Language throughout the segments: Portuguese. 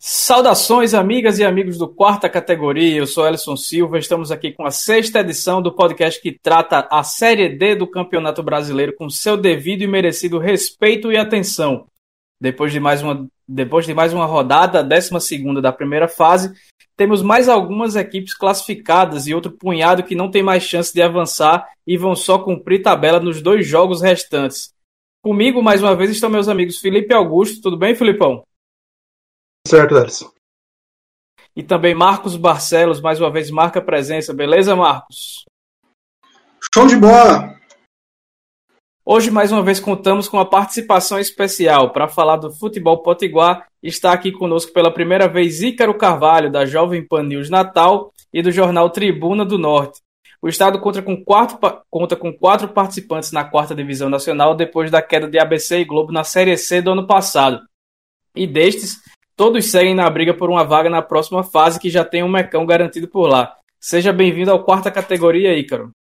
Saudações, amigas e amigos do quarta categoria. Eu sou Elson Silva. Estamos aqui com a sexta edição do podcast que trata a Série D do Campeonato Brasileiro com seu devido e merecido respeito e atenção. Depois de mais uma, depois de mais uma rodada, a 12 da primeira fase, temos mais algumas equipes classificadas e outro punhado que não tem mais chance de avançar e vão só cumprir tabela nos dois jogos restantes. Comigo, mais uma vez, estão meus amigos Felipe Augusto. Tudo bem, Filipão? Certo, Alisson. E também Marcos Barcelos, mais uma vez, marca presença. Beleza, Marcos? Show de bola! Hoje, mais uma vez, contamos com a participação especial para falar do futebol potiguar. Está aqui conosco pela primeira vez Ícaro Carvalho, da Jovem Pan News Natal e do jornal Tribuna do Norte. O estado conta com, quatro, conta com quatro participantes na quarta divisão nacional depois da queda de ABC e Globo na Série C do ano passado. E destes, Todos seguem na briga por uma vaga na próxima fase que já tem um mecão garantido por lá. Seja bem-vindo ao quarta categoria, Ícaro.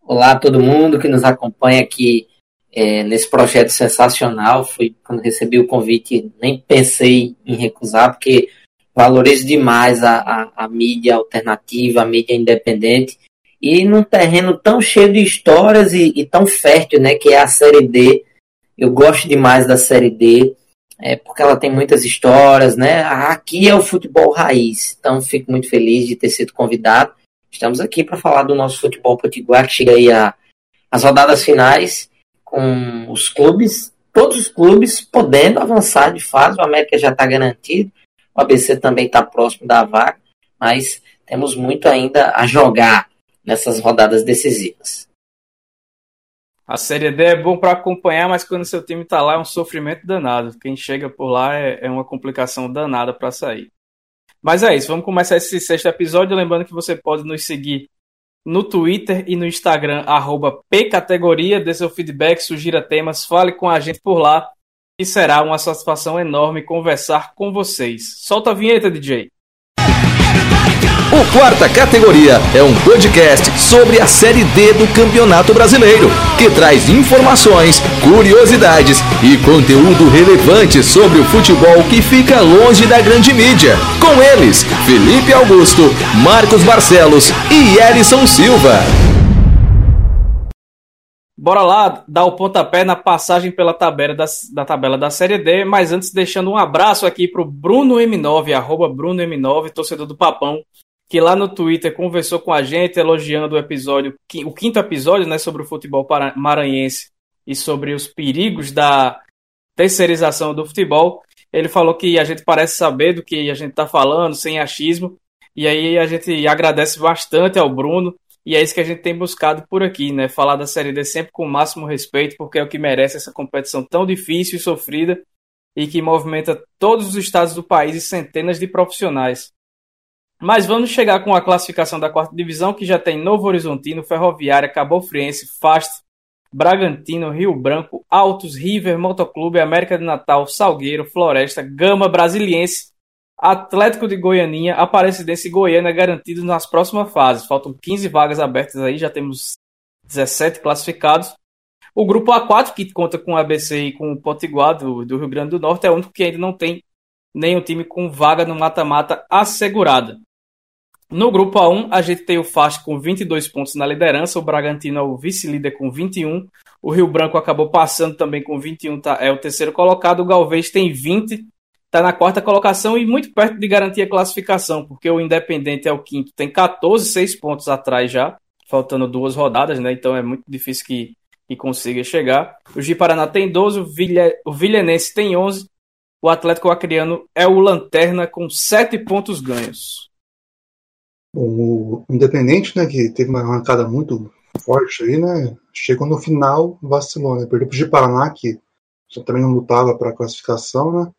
Olá a todo mundo que nos acompanha aqui é, nesse projeto sensacional. Foi quando recebi o convite, nem pensei em recusar, porque valorizo demais a, a, a mídia alternativa, a mídia independente. E num terreno tão cheio de histórias e, e tão fértil, né, que é a Série D. Eu gosto demais da Série D é, porque ela tem muitas histórias, né? Aqui é o futebol raiz, então fico muito feliz de ter sido convidado. Estamos aqui para falar do nosso futebol potiguar, que chega aí a, as rodadas finais, com os clubes, todos os clubes podendo avançar de fase. O América já está garantido, o ABC também está próximo da vaga, mas temos muito ainda a jogar nessas rodadas decisivas. A Série D é bom para acompanhar, mas quando seu time está lá é um sofrimento danado. Quem chega por lá é, é uma complicação danada para sair. Mas é isso, vamos começar esse sexto episódio. Lembrando que você pode nos seguir no Twitter e no Instagram, pcategoria, dê seu feedback, sugira temas, fale com a gente por lá. E será uma satisfação enorme conversar com vocês. Solta a vinheta, DJ. O Quarta Categoria é um podcast sobre a Série D do Campeonato Brasileiro, que traz informações, curiosidades e conteúdo relevante sobre o futebol que fica longe da grande mídia. Com eles, Felipe Augusto, Marcos Barcelos e Elison Silva. Bora lá dar o pontapé na passagem pela tabela da, da tabela da Série D, mas antes deixando um abraço aqui para o Bruno M9, arroba Bruno M9, torcedor do Papão, que lá no Twitter conversou com a gente, elogiando o episódio, o quinto episódio, né, sobre o futebol maranhense e sobre os perigos da terceirização do futebol. Ele falou que a gente parece saber do que a gente está falando, sem achismo, e aí a gente agradece bastante ao Bruno, e é isso que a gente tem buscado por aqui, né? Falar da Série D sempre com o máximo respeito, porque é o que merece essa competição tão difícil e sofrida e que movimenta todos os estados do país e centenas de profissionais. Mas vamos chegar com a classificação da quarta divisão, que já tem Novo Horizontino, Ferroviária, Cabo Friense, Fast, Bragantino, Rio Branco, Altos, River, Motoclube, América de Natal, Salgueiro, Floresta, Gama, Brasiliense, Atlético de Goianinha, Aparecidense e Goiânia garantidos nas próximas fases. Faltam 15 vagas abertas aí, já temos 17 classificados. O grupo A4, que conta com o ABC e com o Potiguar do, do Rio Grande do Norte, é o único que ainda não tem nenhum time com vaga no mata-mata assegurada. No grupo A1, a gente tem o Fast com 22 pontos na liderança, o Bragantino é o vice-líder com 21, o Rio Branco acabou passando também com 21, tá, é o terceiro colocado, o Galvez tem 20, está na quarta colocação e muito perto de garantir a classificação, porque o Independente é o quinto, tem 14, 6 pontos atrás já, faltando duas rodadas, né? Então é muito difícil que, que consiga chegar. O Gi Paraná tem 12, o, Vilha, o Vilhanense tem 11, o Atlético Acreano é o lanterna com 7 pontos ganhos. O Independente, né, que teve uma arrancada muito forte aí, né, chegou no final, vacilou, né, perdeu pro Paraná, que já também não lutava para classificação, né,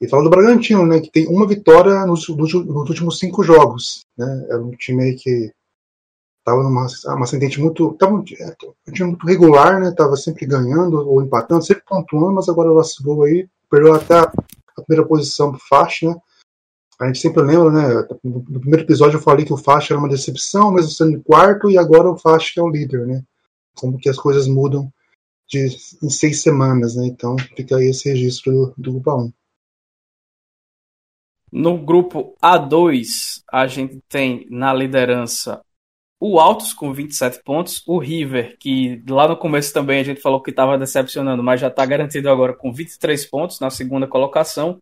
e fala do Bragantino, né, que tem uma vitória nos, nos, últimos cinco jogos, né, era um time aí que estava numa uma ascendente muito, tava é, um time muito regular, né, tava sempre ganhando ou empatando, sempre pontuando, mas agora vacilou aí, perdeu até a, primeira posição pro Faixa, né, a gente sempre lembra, né? No primeiro episódio eu falei que o Faixa era uma decepção, mesmo sendo quarto, e agora o Faixa é o líder, né? Como que as coisas mudam de, em seis semanas, né? Então fica aí esse registro do, do Grupo 1. No grupo A2, a gente tem na liderança o Altos com 27 pontos, o River, que lá no começo também a gente falou que estava decepcionando, mas já está garantido agora com 23 pontos na segunda colocação.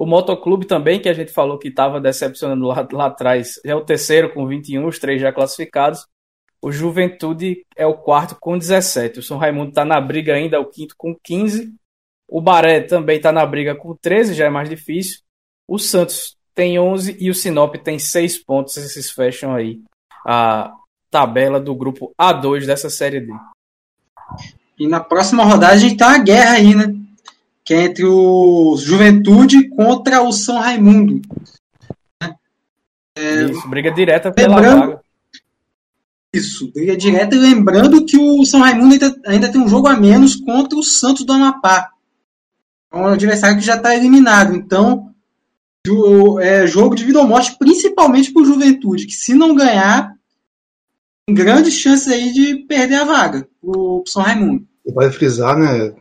O Motoclube também, que a gente falou que estava decepcionando lá, lá atrás, é o terceiro com 21, os três já classificados. O Juventude é o quarto com 17. O São Raimundo está na briga ainda, é o quinto com 15. O Baré também está na briga com 13, já é mais difícil. O Santos tem 11 e o Sinop tem 6 pontos. Esses fecham aí a tabela do grupo A2 dessa Série D. E na próxima rodada a gente tá uma guerra aí, né? Que é entre o Juventude contra o São Raimundo. É, Isso, briga direta pela lembrando, vaga. Isso, briga direta. E lembrando que o São Raimundo ainda, ainda tem um jogo a menos contra o Santos do Amapá. É um adversário que já está eliminado. Então, é jogo de vida ou morte, principalmente para o Juventude, que se não ganhar, tem grandes chances aí de perder a vaga o São Raimundo. E vale frisar, né?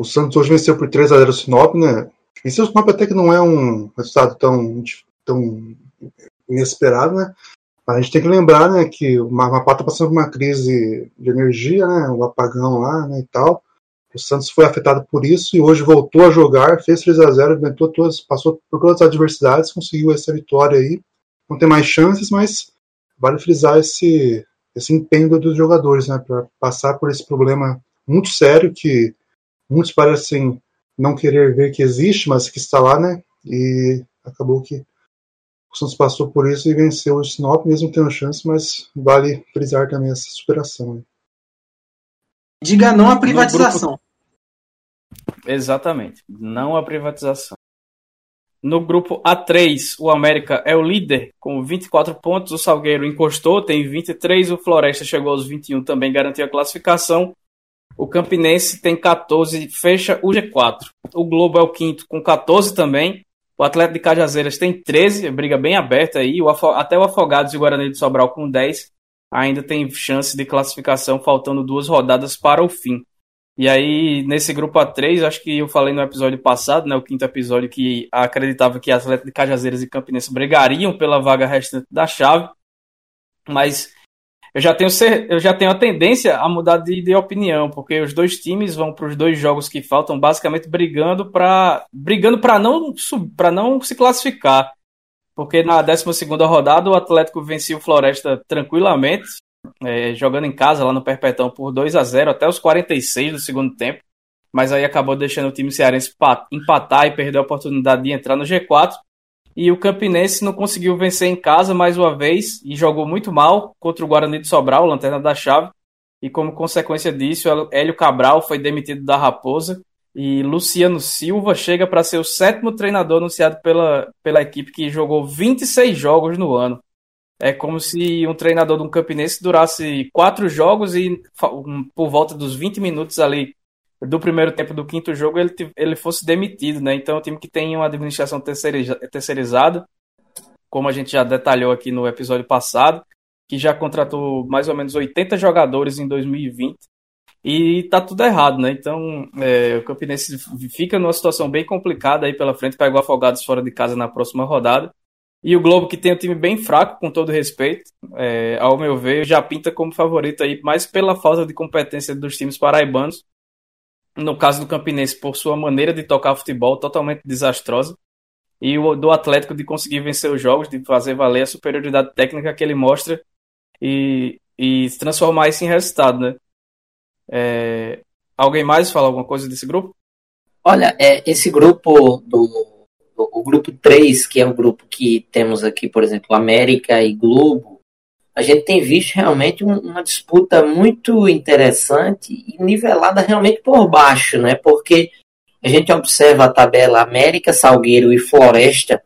O Santos hoje venceu por 3x0 o Sinop, né? Venceu o Sinop até que não é um resultado tão, tão inesperado, né? Mas a gente tem que lembrar, né, que o Amapá está passando por uma crise de energia, né? O apagão lá, né, e tal. O Santos foi afetado por isso e hoje voltou a jogar, fez 3 a 0 inventou todas, passou por todas as adversidades, conseguiu essa vitória aí. Não tem mais chances, mas vale frisar esse, esse empenho dos jogadores, né, para passar por esse problema muito sério que muitos parecem não querer ver que existe, mas que está lá, né? E acabou que o Santos passou por isso e venceu o Sinop, mesmo tendo chance, mas vale frisar também essa superação. Né? Diga não à privatização. Grupo... Exatamente, não à privatização. No grupo A3, o América é o líder com 24 pontos, o Salgueiro encostou, tem 23, o Floresta chegou aos 21, também garantiu a classificação. O Campinense tem 14, fecha o G4. O Globo é o quinto com 14 também. O Atlético de Cajazeiras tem 13, briga bem aberta aí. O Até o Afogados e o Guarani de Sobral com 10 ainda tem chance de classificação, faltando duas rodadas para o fim. E aí, nesse grupo A3, acho que eu falei no episódio passado, né, o quinto episódio, que acreditava que Atlético de Cajazeiras e Campinense brigariam pela vaga restante da chave, mas eu já tenho, eu já tenho a tendência a mudar de, de opinião, porque os dois times vão para os dois jogos que faltam basicamente brigando para brigando para não, para não se classificar porque na 12 rodada o Atlético venceu o Floresta tranquilamente, é, jogando em casa lá no Perpetão por 2 a 0 até os 46 do segundo tempo, mas aí acabou deixando o time cearense empatar e perder a oportunidade de entrar no G4. E o Campinense não conseguiu vencer em casa mais uma vez e jogou muito mal contra o Guarani de Sobral, lanterna da chave. E como consequência disso, Hélio Cabral foi demitido da Raposa e Luciano Silva chega para ser o sétimo treinador anunciado pela, pela equipe que jogou 26 jogos no ano. É como se um treinador de um Campinense durasse quatro jogos e por volta dos 20 minutos ali do primeiro tempo do quinto jogo ele, ele fosse demitido, né? Então é um time que tem uma administração terceirizada, como a gente já detalhou aqui no episódio passado, que já contratou mais ou menos 80 jogadores em 2020 e tá tudo errado, né? Então, é, o Campinense fica numa situação bem complicada aí pela frente, pega o Afogados fora de casa na próxima rodada. E o Globo, que tem um time bem fraco, com todo respeito, é, ao meu ver, já pinta como favorito aí, mais pela falta de competência dos times paraibanos. No caso do Campinense, por sua maneira de tocar futebol totalmente desastrosa. E o do Atlético de conseguir vencer os jogos, de fazer valer a superioridade técnica que ele mostra e, e transformar isso em resultado, né? É... Alguém mais fala alguma coisa desse grupo? Olha, é, esse grupo do, do, o grupo 3, que é o grupo que temos aqui, por exemplo, América e Globo, a gente tem visto realmente um, uma disputa muito interessante e nivelada realmente por baixo, né? Porque a gente observa a tabela América, Salgueiro e Floresta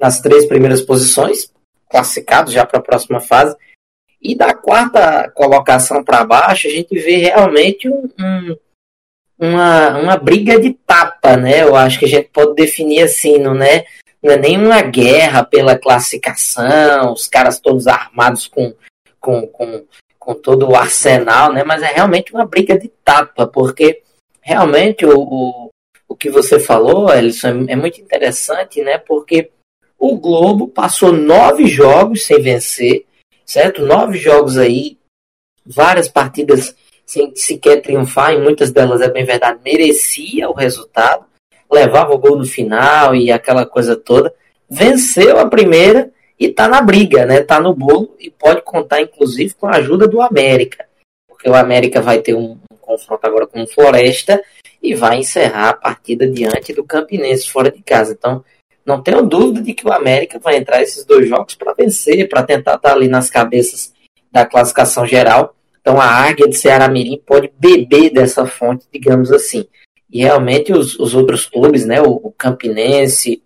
nas três primeiras posições, classificados já para a próxima fase, e da quarta colocação para baixo, a gente vê realmente um, um, uma, uma briga de tapa, né? Eu acho que a gente pode definir assim, não é, não é nem uma guerra pela classificação, os caras todos armados com, com, com, com todo o arsenal, né? Mas é realmente uma briga de tapa, porque realmente o, o, o que você falou, Alisson, é, é muito interessante, né? Porque o Globo passou nove jogos sem vencer, certo? Nove jogos aí, várias partidas sem sequer triunfar, em muitas delas é bem verdade, merecia o resultado, levava o gol no final e aquela coisa toda. Venceu a primeira e tá na briga, né? Tá no bolo e pode contar, inclusive, com a ajuda do América. Porque o América vai ter um, um confronto agora com o Floresta e vai encerrar a partida diante do Campinense fora de casa. Então, não tenho dúvida de que o América vai entrar esses dois jogos para vencer, para tentar estar tá ali nas cabeças da classificação geral. Então a Águia de Ceará Mirim pode beber dessa fonte, digamos assim. E realmente os, os outros clubes, né, o, o, Campinense,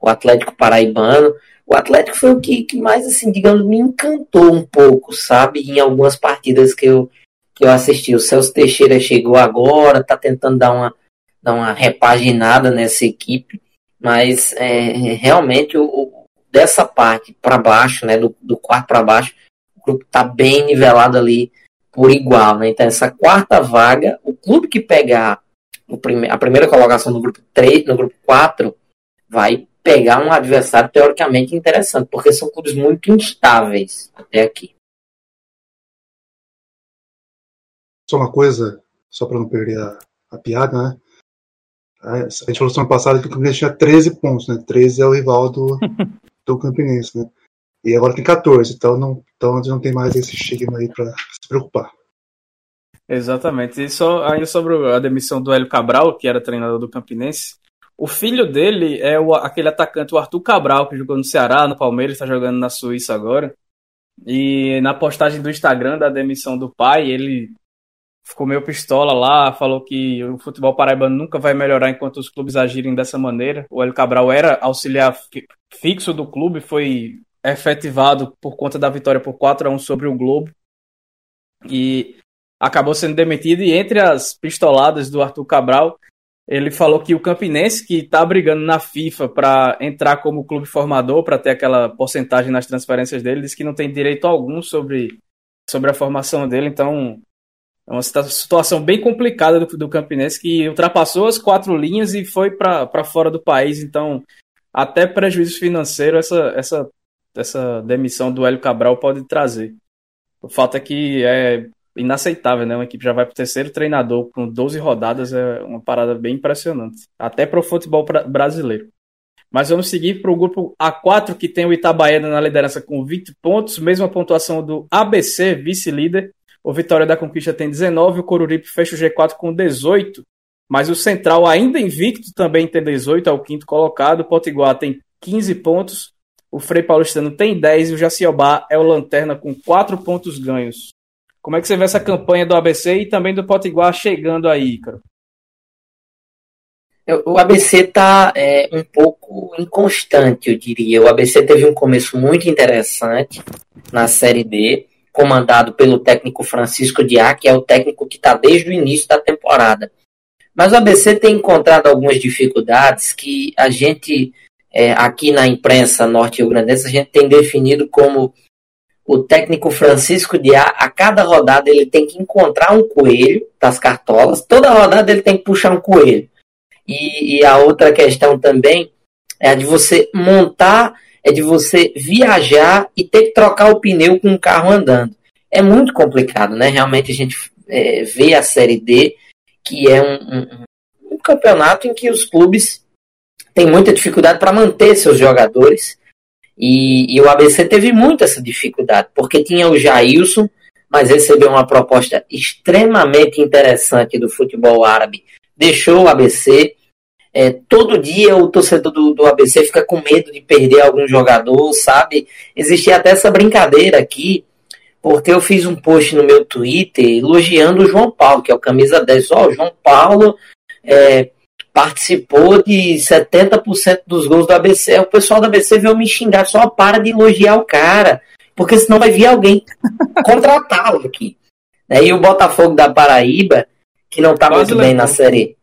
o Atlético Paraibano, o Atlético foi o que, que mais, assim, digamos, me encantou um pouco, sabe, em algumas partidas que eu, que eu assisti. O Celso Teixeira chegou agora, está tentando dar uma, dar uma repaginada nessa equipe, mas é, realmente o, o, dessa parte para baixo, né, do, do quarto para baixo, o grupo está bem nivelado ali por igual. Né? Então, essa quarta vaga, o clube que pegar prime a primeira colocação no grupo 3, no grupo 4, vai pegar um adversário teoricamente interessante, porque são clubes muito instáveis até aqui. Só uma coisa, só para não perder a, a, piada, né? A gente falou semana passada que o Campinense tinha 13 pontos, né? 13 é o rival do, do Campinense, né? E agora tem 14, então não, então não tem mais esse estigma aí para se preocupar. Exatamente. E só ainda sobre a demissão do Hélio Cabral, que era treinador do Campinense, o filho dele é o, aquele atacante, o Arthur Cabral, que jogou no Ceará, no Palmeiras, está jogando na Suíça agora. E na postagem do Instagram da demissão do pai, ele ficou meio pistola lá, falou que o futebol paraibano nunca vai melhorar enquanto os clubes agirem dessa maneira. O Hélio Cabral era auxiliar fixo do clube, foi efetivado por conta da vitória por 4 a 1 sobre o Globo. E acabou sendo demitido. E entre as pistoladas do Arthur Cabral, ele falou que o Campinense, que está brigando na FIFA para entrar como clube formador, para ter aquela porcentagem nas transferências dele, disse que não tem direito algum sobre, sobre a formação dele. Então, é uma situação bem complicada do, do Campinense, que ultrapassou as quatro linhas e foi para fora do país. Então, até prejuízo financeiro essa, essa, essa demissão do Hélio Cabral pode trazer. O fato é que é inaceitável, né? Uma equipe já vai para o terceiro treinador com 12 rodadas, é uma parada bem impressionante. Até para o futebol brasileiro. Mas vamos seguir para o grupo A4, que tem o Itabaiana na liderança com 20 pontos, mesma pontuação do ABC, vice-líder. O Vitória da Conquista tem 19, o Coruripe fecha o G4 com 18. Mas o Central, ainda invicto, também tem 18, é o quinto colocado. O Potiguar tem 15 pontos. O Frei Paulistano tem 10 e o Jaciobá é o Lanterna com 4 pontos ganhos. Como é que você vê essa campanha do ABC e também do Potiguar chegando aí, cara? O ABC está é, um pouco inconstante, eu diria. O ABC teve um começo muito interessante na Série D, comandado pelo técnico Francisco Diá, que é o técnico que está desde o início da temporada. Mas o ABC tem encontrado algumas dificuldades que a gente, é, aqui na imprensa norte-rio-grandense, a gente tem definido como o técnico Francisco A, a cada rodada ele tem que encontrar um coelho das cartolas, toda rodada ele tem que puxar um coelho. E, e, a outra questão também é a de você montar, é de você viajar e ter que trocar o pneu com o carro andando. É muito complicado, né? Realmente a gente é, vê a Série D, que é um, um, um campeonato em que os clubes têm muita dificuldade para manter seus jogadores e, e, o ABC teve muito essa dificuldade, porque tinha o Jailson, mas recebeu uma proposta extremamente interessante do futebol árabe. Deixou o ABC. É, todo dia o torcedor do, do, ABC fica com medo de perder algum jogador, sabe? Existia até essa brincadeira aqui, porque eu fiz um post no meu Twitter elogiando o João Paulo, que é o camisa 10. Ó, oh, o João Paulo é, participou de 70% dos gols do ABC. O pessoal do ABC veio me xingar, só para de elogiar o cara, porque senão vai vir alguém contratá-lo aqui. E o Botafogo da Paraíba, que não está muito levou. bem na série,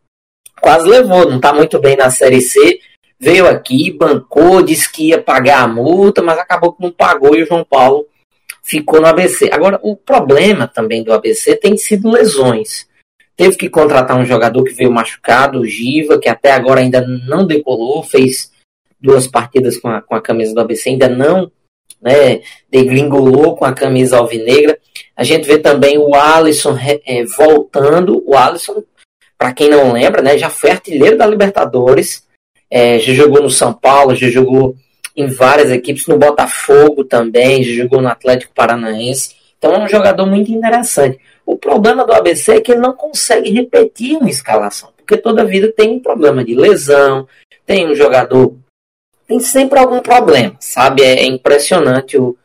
quase levou, não está muito bem na série C, veio aqui, bancou, disse que ia pagar a multa, mas acabou que não pagou e o João Paulo ficou no ABC. Agora, o problema também do ABC tem sido lesões. Teve que contratar um jogador que veio machucado, o Giva, que até agora ainda não decolou, fez duas partidas com a, com a camisa do ABC, ainda não né, degringolou com a camisa alvinegra. A gente vê também o Alisson é, voltando. O Alisson, para quem não lembra, né, já foi artilheiro da Libertadores, é, já jogou no São Paulo, já jogou em várias equipes, no Botafogo também, já jogou no Atlético Paranaense. Então é um jogador muito interessante. O problema do ABC é que ele não consegue repetir uma escalação, porque toda vida tem um problema de lesão, tem um jogador tem sempre algum problema, sabe? É, impressionante o,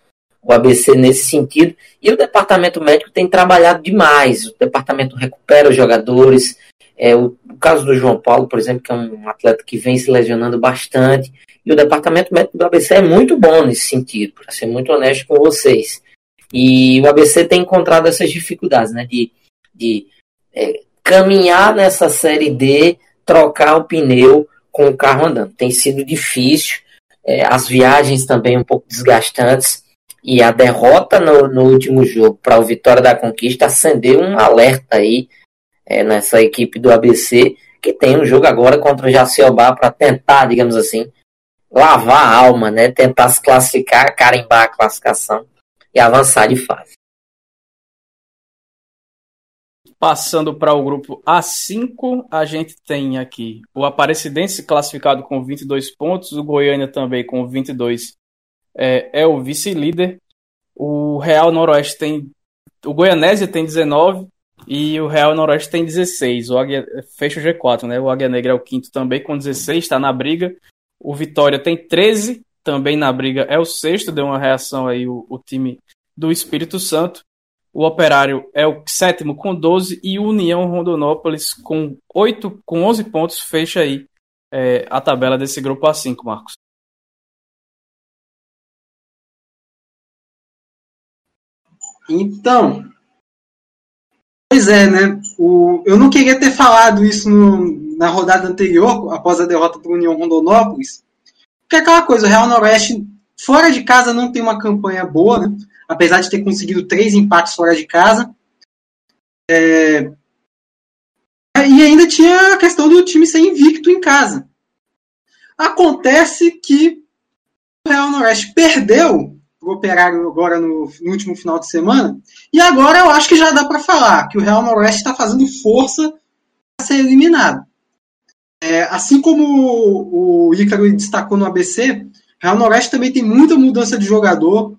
o ABC nesse sentido. E o departamento médico tem trabalhado demais. O departamento recupera os jogadores. É, o, o, caso do João Paulo, por exemplo, que é um atleta que vem se lesionando bastante. E o departamento médico do ABC é muito bom nesse sentido, para ser muito honesto com vocês. E o ABC tem encontrado essas dificuldades, né? De, de é, caminhar nessa série D, trocar o pneu com o carro andando. Tem sido difícil, é, as viagens também um pouco desgastantes, e a derrota no, no último jogo para o Vitória da Conquista acendeu um alerta aí é, nessa equipe do ABC, que tem um jogo agora contra o Jaciobá para tentar, digamos assim, lavar a alma, né? Tentar se classificar, carimbar a classificação e avançar de fase. Passando para o grupo A5, a gente tem aqui o Aparecidense classificado com 22 pontos, o Goiânia também com 22 é, é o vice-líder. O Real Noroeste tem. O Goianésia tem 19 e o Real Noroeste tem 16. O Águia, fecha o G4, né? O Águia Negra é o quinto também com 16, está na briga. O Vitória tem 13, também na briga é o sexto, deu uma reação aí o, o time do Espírito Santo. O Operário é o sétimo com 12 e o União Rondonópolis com 8, com 11 pontos fecha aí é, a tabela desse grupo A5, Marcos. Então, pois é, né? O, eu não queria ter falado isso no, na rodada anterior, após a derrota para o União Rondonópolis, porque é aquela coisa, o Real Noroeste fora de casa não tem uma campanha boa, né? apesar de ter conseguido três empates fora de casa. É... E ainda tinha a questão do time ser invicto em casa. Acontece que o Real Noroeste perdeu o Operário agora no, no, último final de semana, e agora eu acho que já dá para falar que o Real Noroeste está fazendo força para ser eliminado. É, assim como o, o Ícaro destacou no ABC, Real Noroeste também tem muita mudança de jogador.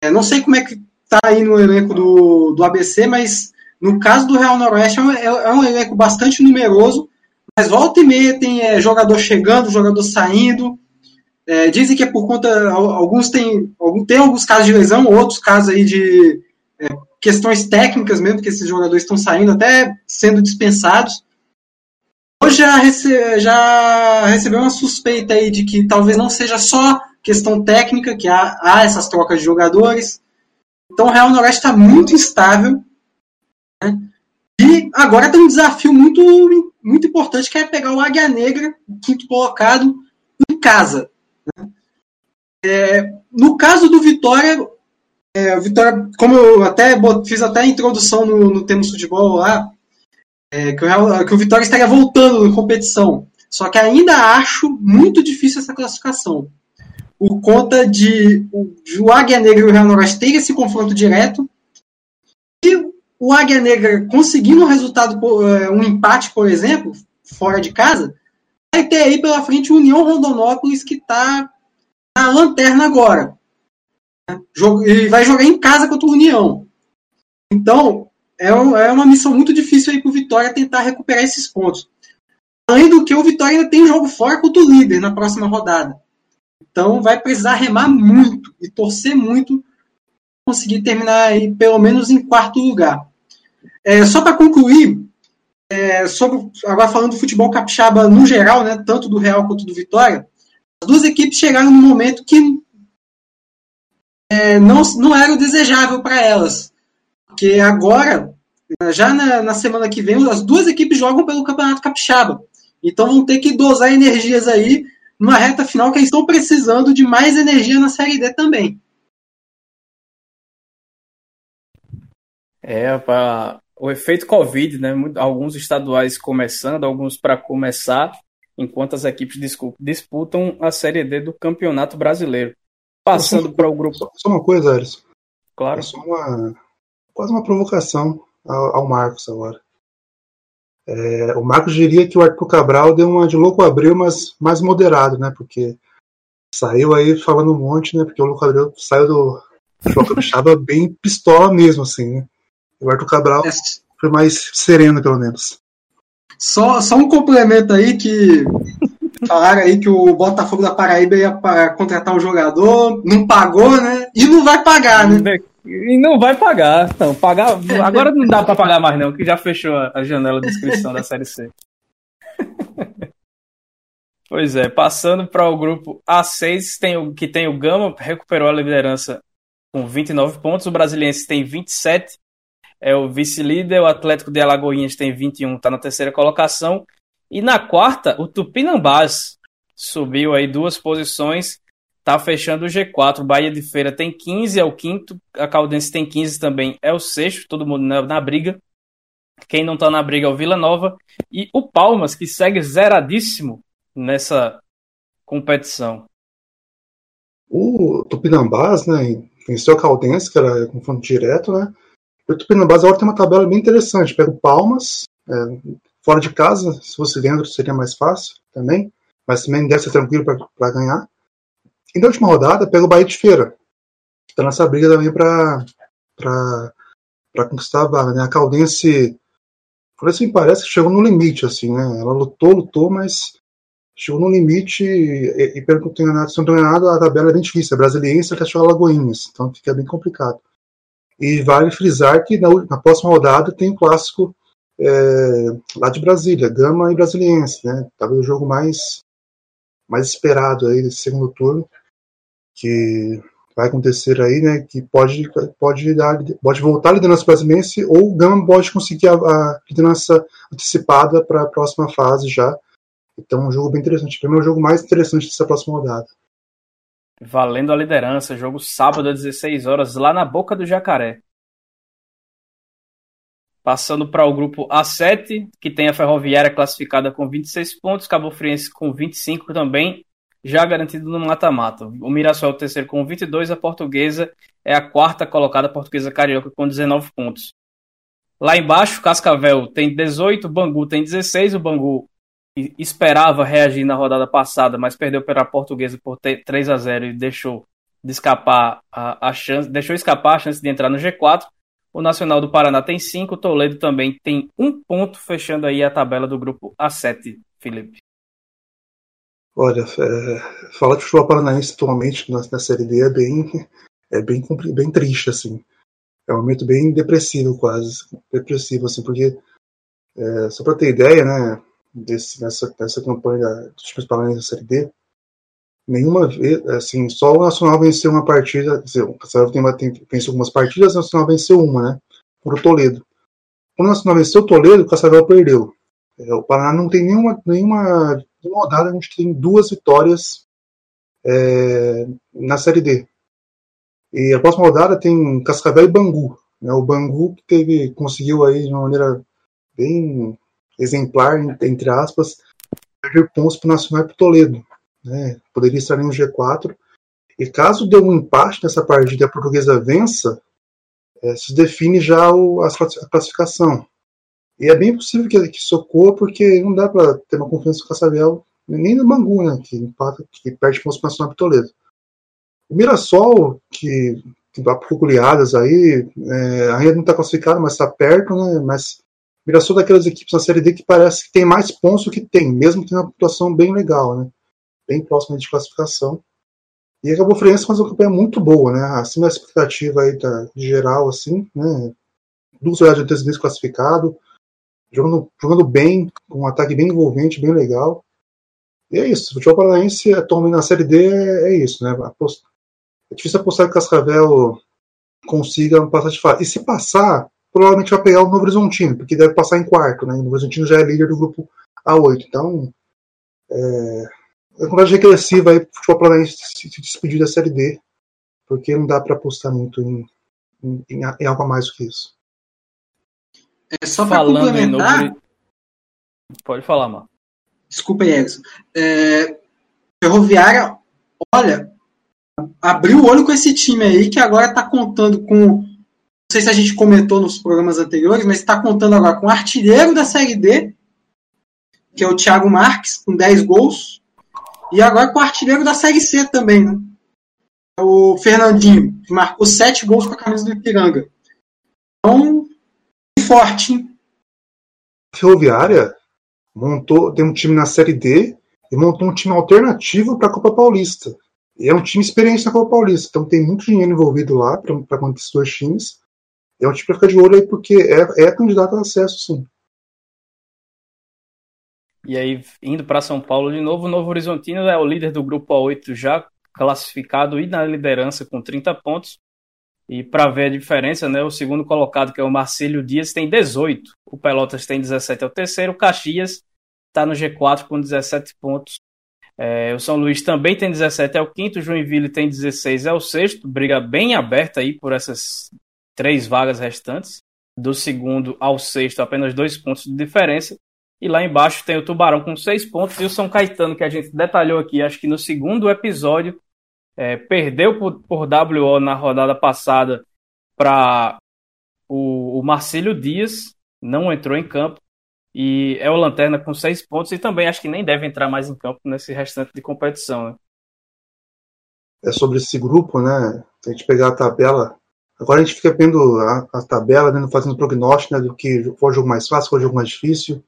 É, não sei como é que tá aí no elenco do, do ABC, mas no caso do Real Noroeste é um, é, é um elenco bastante numeroso, mas volta e meia tem é, jogador chegando, jogador saindo. É, dizem que é por conta. Alguns têm, tem alguns casos de lesão, outros casos aí de questões técnicas mesmo, que esses jogadores estão saindo, até sendo dispensados. Hoje já, rece, já recebeu uma suspeita aí de que talvez não seja só questão técnica, que há, há essas trocas de jogadores. Então o Real Noroeste está muito instável. Né? E agora tem um desafio muito, muito importante, que é pegar o Águia Negra, quinto colocado, em casa. Né? É, no caso do Vitória, é, Vitória, como eu até fiz até a introdução no, no Temos Futebol lá, é, que, o Real, que o Vitória estaria voltando em competição. Só que ainda acho muito difícil essa classificação por conta de o, Águia Negra e o Real Noroeste terem esse confronto direto e o Águia Negra conseguindo um resultado, é, um empate, por exemplo, fora de casa, vai ter aí pela frente o União Rondonópolis que está na lanterna agora. E vai jogar em casa contra o União. Então, é, é uma missão muito difícil aí o Vitória tentar recuperar esses pontos. Além do que, o Vitória ainda tem jogo fora contra o líder na próxima rodada. Então vai precisar remar muito e torcer muito para conseguir terminar aí pelo menos em quarto lugar. É, só para concluir, é, sobre, agora falando do futebol capixaba no geral, né, tanto do Real quanto do Vitória, as duas equipes chegaram num momento que é, não, não era o desejável para elas. Porque agora, já na, na, semana que vem, as duas equipes jogam pelo Campeonato Capixaba. Então vão ter que dosar energias aí numa reta final que eles estão precisando de mais energia na Série D também. É, para o efeito Covid, né? Alguns estaduais começando, alguns para começar, enquanto as equipes disputam a Série D do Campeonato Brasileiro. Passando para o grupo. Só, só, uma coisa, Alisson. Claro. É só uma, quase uma provocação ao, ao Marcos agora. É, o Marcos diria que o Arthur Cabral deu uma de louco abril, mas mais moderado, né? Porque saiu aí falando um monte, né? Porque o louco abril saiu do João Capixaba bem pistola mesmo, assim, né? O Arthur Cabral é. foi mais sereno, pelo menos. Só, só um complemento aí que falaram aí que o Botafogo da Paraíba ia contratar um jogador, não pagou, né? E não vai pagar, né? E não vai pagar. Não, pagar. Agora não dá para pagar mais, não, que já fechou a janela de inscrição da Série C. pois é, passando para o grupo A6, tem o, que tem o Gama, recuperou a liderança com 29 pontos, o Brasiliense tem 27 é o vice-líder, o Atlético de Alagoinhas tem 21, está na terceira colocação. E na quarta, o Tupinambás subiu aí duas posições, está fechando o G4. O Bahia de Feira tem 15, é o quinto. A Caldense tem 15 também, é o sexto. Todo mundo na, na briga. Quem não está na briga é o Vila Nova. E o Palmas, que segue zeradíssimo nessa competição. O Tupinambás, né, venceu a Caldense, que era confronto direto, né? O Tupinambás agora tem uma tabela bem interessante. Pega o Palmas, é, fora de casa, se fosse dentro seria mais fácil também, mas também deve ser tranquilo para ganhar. E na última rodada, pega o Bahia de Feira. Está nessa briga também para conquistar a vaga. Né? A Caldense, por assim parece que chegou no limite, assim, né? Ela lutou, lutou, mas chegou no limite e, e pelo que eu tenho se não enganado, a tabela é bem difícil. A brasiliense até chegou a Lagoinhas, então fica bem complicado. E vale frisar que na, na próxima rodada tem o clássico é, lá de Brasília, Gama e Brasiliense, né? Talvez o jogo mais, mais esperado aí desse segundo turno, que vai acontecer aí, né? Que pode, pode, dar, pode voltar a liderança brasiliense ou o Gama pode conseguir a, a liderança antecipada para a próxima fase já. Então, um jogo bem interessante. Para mim, é o jogo mais interessante dessa próxima rodada. Valendo a liderança, jogo sábado às 16 horas lá na Boca do Jacaré. Passando para o grupo A7, que tem a Ferroviária classificada com 26 pontos, Cabo Friense com 25 também, já garantido no mata-mata. O Mirassol é o terceiro com 22, a Portuguesa é a quarta colocada, a Portuguesa Carioca com 19 pontos. Lá embaixo, Cascavel tem 18, Bangu tem 16, o Bangu esperava reagir na rodada passada, mas perdeu pela Portuguesa por 3 a 0 e deixou de escapar a, a chance, deixou escapar a chance de entrar no G4. O Nacional do Paraná tem 5, o Toledo também tem um ponto, fechando aí a tabela do grupo A7, Felipe. Olha, é, falar de futebol paranaense atualmente na, na Série D é bem, é bem, bem triste, assim. É um momento bem depressivo, quase. Depressivo, assim, porque, é, só para ter ideia, né, desse, nessa, nessa campanha dos times paranaenses da Série D, nenhuma vez, assim, só o Nacional venceu uma partida, dizer, o Nacional tem, tem, venceu algumas partidas, o Nacional venceu uma, né, por o Toledo. Quando o Nacional venceu o Toledo, o Cascavel perdeu. É, o Paraná não tem nenhuma, nenhuma, nenhuma rodada, a gente tem duas vitórias é, na Série D. E a próxima rodada tem Cascavel e Bangu. Né, o Bangu que teve, conseguiu aí de uma maneira bem exemplar, entre aspas, perder pontos para o Nacional e para o Toledo. Né? Poderia estar no G4. E caso dê um empate nessa partida e a portuguesa vença, é, se define já o, a classificação. E é bem possível que, que isso ocorra, porque não dá para ter uma confiança no Cascavel, nem no Bangu, né, que, empata, que perde pontos para o Nacional. O Mirassol, que tem pouco aí, é, ainda não está classificado, mas está perto, né, mas Mirassol daquelas equipes na Série D que parece que tem mais pontos do que tem, mesmo tendo uma pontuação bem legal, né? Bem próxima de classificação. E acabou Cabo Friense faz uma campanha muito boa, né? Acima da expectativa aí da, de geral, assim, né? Duas rodadas de antecedência classificado, jogando, jogando bem, com um ataque bem envolvente, bem legal. E é isso. O futebol paranaense atualmente na Série D é, é isso, né? É difícil apostar que o Cascavel consiga passar de fase. E se passar, provavelmente vai pegar o Novo Horizontino, porque deve passar em quarto, né? O Novo Horizontino já é líder do grupo A8. Então, é, é contagem regressiva aí para o futebol paranaense se despedir da Série D, porque não dá para apostar muito em, em, em, algo a mais do que isso. É, só para complementar. Novo... Pode falar, mano. Desculpa, Edson. É, Ferroviária, olha, abriu o olho com esse time aí que agora está contando com. Não sei se a gente comentou nos programas anteriores, mas está contando agora com o artilheiro da Série D, que é o Thiago Marques, com 10 gols. E agora com o artilheiro da Série C também, né? O Fernandinho, que marcou 7 gols com a camisa do Ipiranga. Então, forte, hein? Ferroviária montou, tem um time na Série D e montou um time alternativo para a Copa Paulista. E é um time experiente na Copa Paulista, então tem muito dinheiro envolvido lá para acontecer esses dois times. É um time para ficar de olho aí, porque é, é candidato a acesso, sim. E aí, indo para São Paulo de novo, o Novo Horizontino é o líder do grupo A8 já classificado e na liderança com 30 pontos. E para ver a diferença, né, o segundo colocado, que é o Marcílio Dias, tem 18. O Pelotas tem 17, é o terceiro. O Caxias está no G4 com 17 pontos. É, o São Luís também tem 17, é o quinto. O Joinville tem 16, é o sexto. Briga bem aberta aí por essas três vagas restantes. Do segundo ao sexto, apenas dois pontos de diferença. E lá embaixo tem o Tubarão com seis pontos e o São Caetano, que a gente detalhou aqui, acho que no segundo episódio, é, perdeu por, por WO na rodada passada para o, o Marcílio Dias, não entrou em campo. E é o Lanterna com seis pontos e também acho que nem deve entrar mais em campo nesse restante de competição. Né? É sobre esse grupo, né? A gente pegar a tabela. Agora a gente fica vendo a, a tabela, né, fazendo prognóstico né, do que foi o jogo mais fácil, o jogo mais difícil.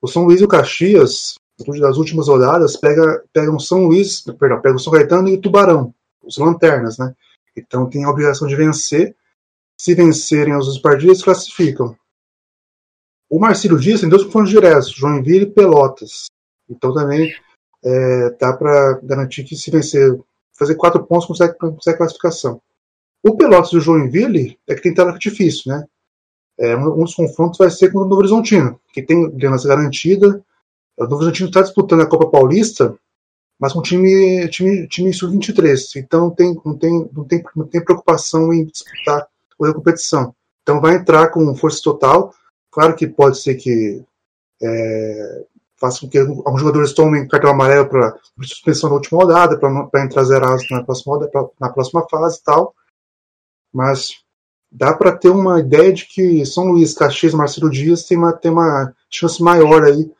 O São Luís e o Caxias, das últimas rodadas, pega, pega o São Luís, perdão, pega o São Caetano e o Tubarão, os lanternas, né? Então tem a obrigação de vencer. Se vencerem as duas partidas, classificam. O Marcílio Dias tem dois confrontos diretos, Joinville e Pelotas. Então também é, dá para garantir que se vencer, fazer quatro pontos, consegue, consegue classificação. O Pelotas e o Joinville é que tem tela difícil, né? É, um, dos confrontos vai ser com o Novo Horizontino, que tem liderança garantida. O Novo Horizontino está disputando a Copa Paulista, mas com time, time, time sub-23. Então não tem, não, tem, não, tem, não tem preocupação em disputar a competição. Então vai entrar com força total Claro que pode ser que é, faça com que alguns jogadores tomem cartão amarelo para suspensão na última rodada, para entrar zerados na próxima, rodada, na próxima fase e tal. Mas dá para ter uma ideia de que São Luís, Caxias Marcelo Dias tem uma, tem uma chance maior aí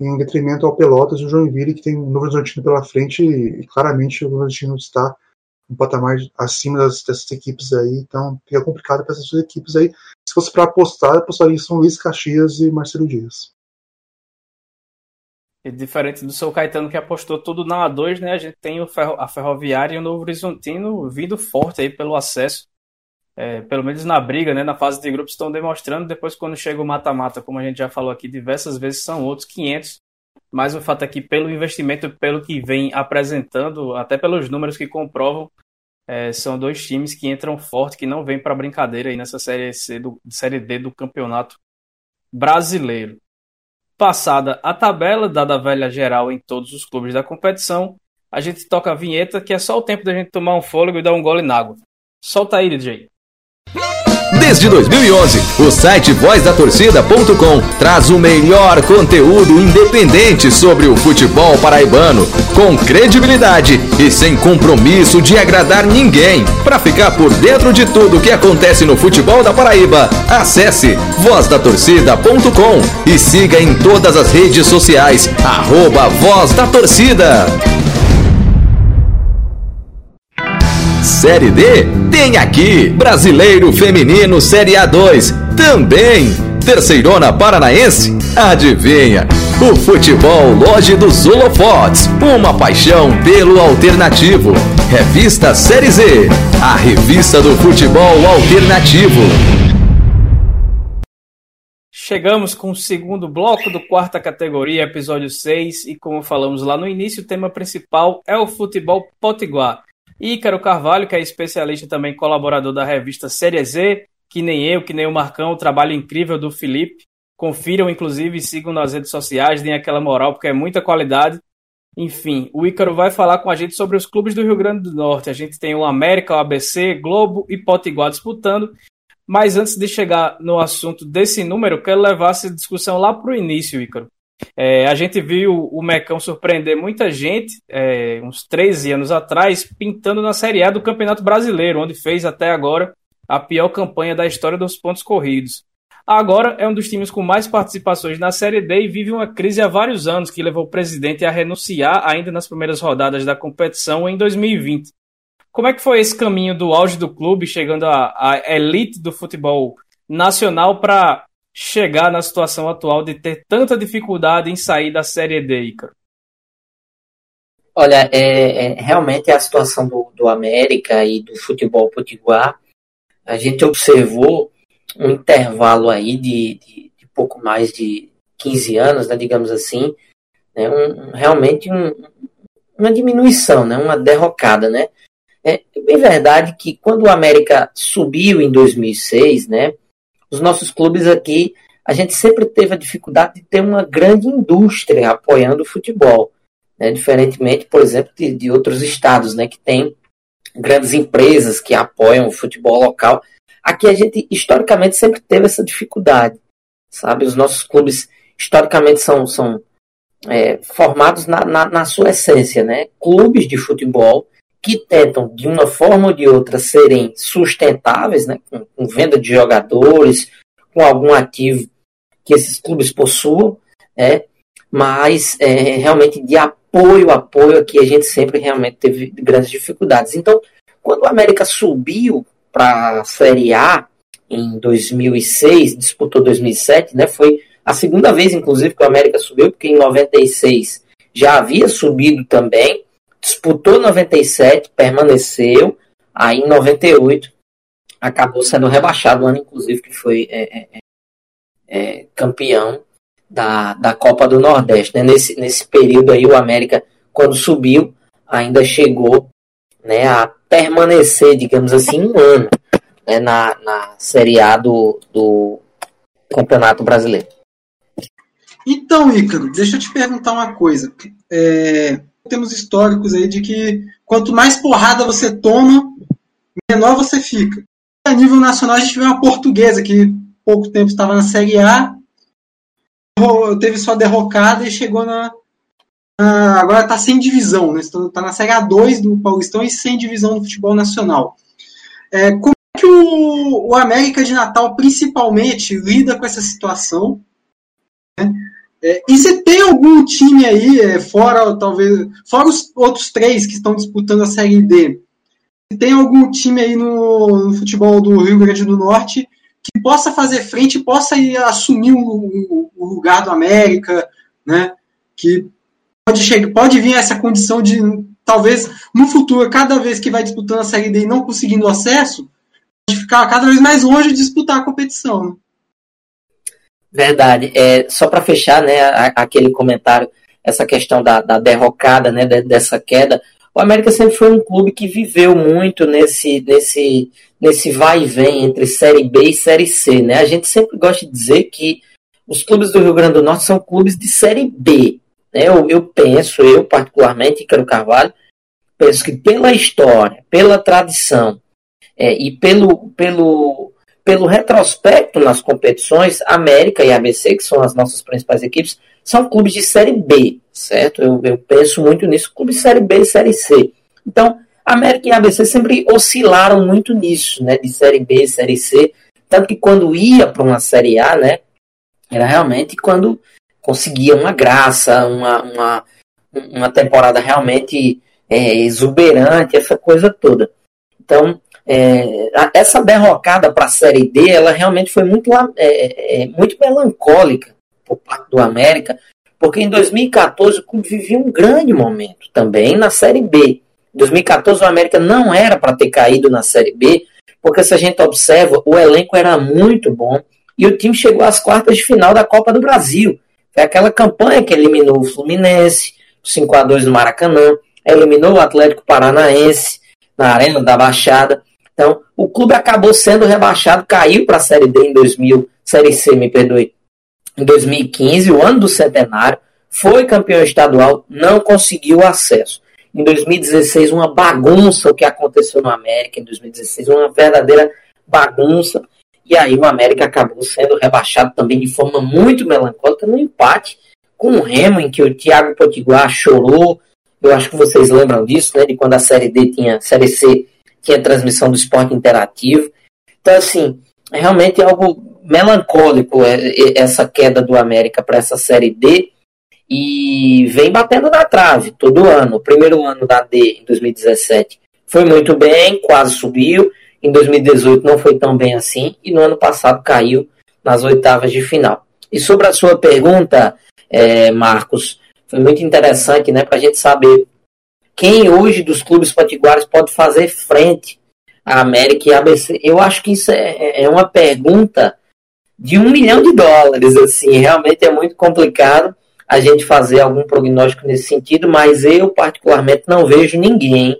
em detrimento ao Pelotas e o Joinville, que tem um Novo Horizontino pela frente e, e claramente o Novo Horizontino está um patamar acima das, dessas equipes aí, então fica complicado para essas duas equipes aí. Se fosse para apostar, apostaria em São Luís, Caxias e Marcelo Dias. E diferente do São Caetano que apostou tudo na A2, né? A gente tem o ferro, a Ferroviária e o Novo Horizontino vindo forte aí pelo acesso. É, pelo menos na briga, né, na fase de grupos, estão demonstrando. Depois, quando chega o mata-mata, como a gente já falou aqui diversas vezes, são outros 500. Mas o fato é que, pelo investimento, pelo que vem apresentando, até pelos números que comprovam, é, são dois times que entram forte, que não vêm para brincadeira aí nessa série, C do, série D do campeonato brasileiro. Passada a tabela, dada a velha geral em todos os clubes da competição, a gente toca a vinheta, que é só o tempo da gente tomar um fôlego e dar um gole na água. Solta aí, DJ. Desde 2011, o site vozdatorcida.com traz o melhor conteúdo independente sobre o futebol paraibano, com credibilidade e sem compromisso de agradar ninguém. Para ficar por dentro de tudo que acontece no futebol da Paraíba, acesse vozdatorcida.com e siga em todas as redes sociais, arroba Voz da Torcida. Série D tem aqui. Brasileiro Feminino Série A2 também. Terceirona Paranaense? Adivinha? O futebol Loja dos Holofotes. Uma paixão pelo alternativo. Revista Série Z. A revista do futebol alternativo. Chegamos com o segundo bloco do quarta categoria, episódio 6, e como falamos lá no início, o tema principal é o futebol potiguar. Ícaro Carvalho, que é especialista também colaborador da revista Série Z, que nem eu, que nem o Marcão, o trabalho incrível do Felipe. Confiram, inclusive, sigam nas redes sociais, deem aquela moral, porque é muita qualidade. Enfim, o Ícaro vai falar com a gente sobre os clubes do Rio Grande do Norte. A gente tem o América, o ABC, Globo e Potiguar disputando. Mas antes de chegar no assunto desse número, quero levar essa discussão lá para o início, Ícaro. É, a gente viu o Mecão surpreender muita gente é, uns 13 anos atrás, pintando na Série A do Campeonato Brasileiro, onde fez até agora a pior campanha da história dos pontos corridos. Agora é um dos times com mais participações na Série D e vive uma crise há vários anos que levou o presidente a renunciar ainda nas primeiras rodadas da competição em 2020. Como é que foi esse caminho do auge do clube, chegando à, elite do futebol nacional para chegar na situação atual de ter tanta dificuldade em sair da Série D, Icaro? Olha, é, é, realmente a situação do, do América e do futebol potiguar, a gente observou um intervalo aí de, de, de pouco mais de 15 anos, né, digamos assim, né, um, realmente um, uma diminuição, né, uma derrocada, né. É bem verdade que quando o América subiu em 2006, né, os nossos clubes aqui, a gente sempre teve a dificuldade de ter uma grande indústria apoiando o futebol, né, diferentemente, por exemplo, de, de outros estados, né, que tem grandes empresas que apoiam o futebol local. Aqui a gente historicamente sempre teve essa dificuldade, sabe? Os nossos clubes historicamente são, são é, formados na, na, na, sua essência, né? Clubes de futebol que tentam de uma forma ou de outra serem sustentáveis, né? Com, com venda de jogadores, com algum ativo que esses clubes possuam, né? Mas é, realmente de apoio, apoio aqui a gente sempre realmente teve grandes dificuldades. Então, quando o América subiu para a Série A em 2006, disputou 2007, né? Foi a segunda vez, inclusive, que o América subiu, porque em 96 já havia subido também, disputou 97, permaneceu, aí em 98 acabou sendo rebaixado, o ano inclusive que foi é, é, é, é, campeão da, da Copa do Nordeste. Né? Nesse, nesse período aí, o América, quando subiu, ainda chegou né, a permanecer, digamos assim, um ano né, na, na Série A do, do Campeonato Brasileiro. Então, Ícaro, deixa eu te perguntar uma coisa. É, temos históricos aí de que quanto mais porrada você toma, menor você fica. A nível nacional, a gente vê uma portuguesa que pouco tempo estava na Série A, teve sua derrocada e chegou na, Uh, agora está sem divisão, né? Está na Série A2 do Paulistão e sem divisão do futebol nacional. É, como é que o, o, América de Natal, principalmente, lida com essa situação? Né? É, e se tem algum time aí, é, fora talvez, fora os outros três que estão disputando a Série D, tem algum time aí no, no futebol do Rio Grande do Norte que possa fazer frente, possa ir assumir o, o, o lugar do América, né? Que pode, chegar, pode vir essa condição de, talvez, no futuro, cada vez que vai disputando a Série D e não conseguindo acesso, ficar cada vez mais longe de disputar a competição. Verdade. É, só para fechar né, aquele comentário, essa questão da, da derrocada, né, dessa queda, o América sempre foi um clube que viveu muito nesse, nesse, nesse vai e vem entre Série B e Série C. Né? A gente sempre gosta de dizer que os clubes do Rio Grande do Norte são clubes de Série B. Né? Eu, eu penso, eu particularmente, Ícaro Carvalho, penso que pela história, pela tradição é, e pelo, pelo, pelo retrospecto nas competições, América e ABC, que são as nossas principais equipes, são clubes de Série B, certo? Eu, eu penso muito nisso, clubes de Série B e Série C. Então, América e ABC sempre oscilaram muito nisso, né? De Série B e Série C. Tanto que quando ia para uma Série A, né? Era realmente quando conseguia uma graça, uma, uma, uma temporada realmente é, exuberante, essa coisa toda. Então, é, essa derrocada para a Série D, ela realmente foi muito, é, é, é, muito melancólica por parte do América, porque em 2014 o clube vivia um grande momento também na Série B. Em 2014 o América não era para ter caído na Série B, porque se a gente observa, o elenco era muito bom e o time chegou às quartas de final da Copa do Brasil. Foi aquela campanha que eliminou o Fluminense, 5 a 2 no Maracanã, eliminou o Atlético Paranaense na Arena da Baixada. Então, o clube acabou sendo rebaixado, caiu para a Série D em 2000, Série C, me perdoe, em 2015, o ano do centenário, foi campeão estadual, não conseguiu acesso. Em 2016, uma bagunça o que aconteceu no América, em 2016, uma verdadeira bagunça. E aí o América acabou sendo rebaixado também de forma muito melancólica no empate com o Remo, em que o Thiago Potiguar chorou. Eu acho que vocês lembram disso, né? De quando a Série D tinha, Série C tinha transmissão do esporte interativo. Então, assim, é realmente algo melancólico é, é, essa queda do América para essa Série D e vem batendo na trave todo ano. O primeiro ano da D, em 2017, foi muito bem, quase subiu. Em 2018 não foi tão bem assim e no ano passado caiu nas oitavas de final. E sobre a sua pergunta, é, Marcos, foi muito interessante, né, para a gente saber quem hoje dos clubes potiguares pode fazer frente à América e ABC. Eu acho que isso é, é, é uma pergunta de um milhão de dólares, assim, realmente é muito complicado a gente fazer algum prognóstico nesse sentido, mas eu particularmente não vejo ninguém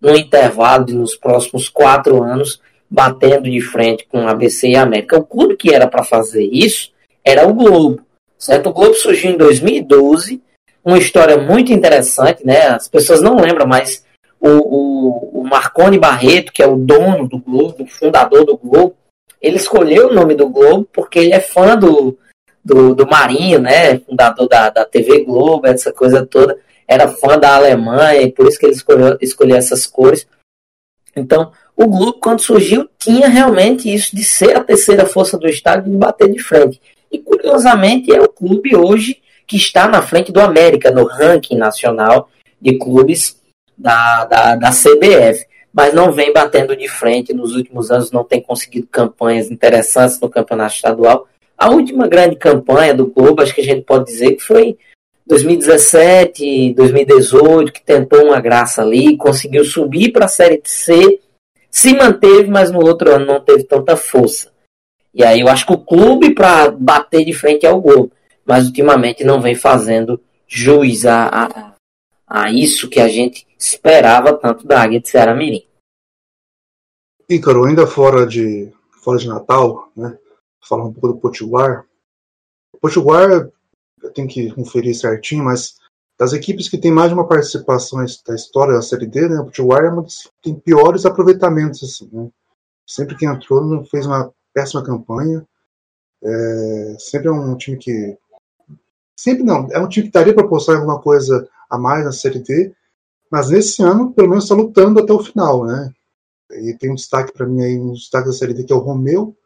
no intervalo de nos próximos quatro anos batendo de frente com a ABC e a América. O clube que era para fazer isso era o Globo, certo? O Globo surgiu em 2012, uma história muito interessante, né? As pessoas não lembram, mas o, o, o Marconi Barreto, que é o dono do Globo, o fundador do Globo, ele escolheu o nome do Globo porque ele é fã do, do, do Marinho, né? Fundador da, da TV Globo, essa coisa toda. Era fã da Alemanha e por isso que ele escolheu, escolheu essas cores. Então, o Globo, quando surgiu, tinha realmente isso de ser a terceira força do Estado e de bater de frente. E, curiosamente, é o clube hoje que está na frente do América, no ranking nacional de clubes da, da, da CBF. Mas não vem batendo de frente nos últimos anos, não tem conseguido campanhas interessantes no campeonato estadual. A última grande campanha do clube, acho que a gente pode dizer que foi 2017, 2018, que tentou uma graça ali, conseguiu subir para a Série C, se manteve, mas no outro ano não teve tanta força. E aí eu acho que o clube para bater de frente é o gol, mas ultimamente não vem fazendo juiz a, a, a isso que a gente esperava tanto da Águia de Ceará Mirim. Ícaro, ainda fora de, fora de Natal, né? falar um pouco do Potiguar. O Potiguar, eu tenho que conferir certinho, mas das equipes que tem mais de uma participação da história da Série D, né, o Potiguar é uma das tem piores aproveitamentos. Assim, né? Sempre que entrou fez uma péssima campanha. É, sempre é um time que. Sempre não, é um time que para postar alguma coisa a mais na Série D, mas nesse ano, pelo menos, está lutando até o final. Né? E tem um destaque para mim aí, um destaque da Série D, que é o Romeu,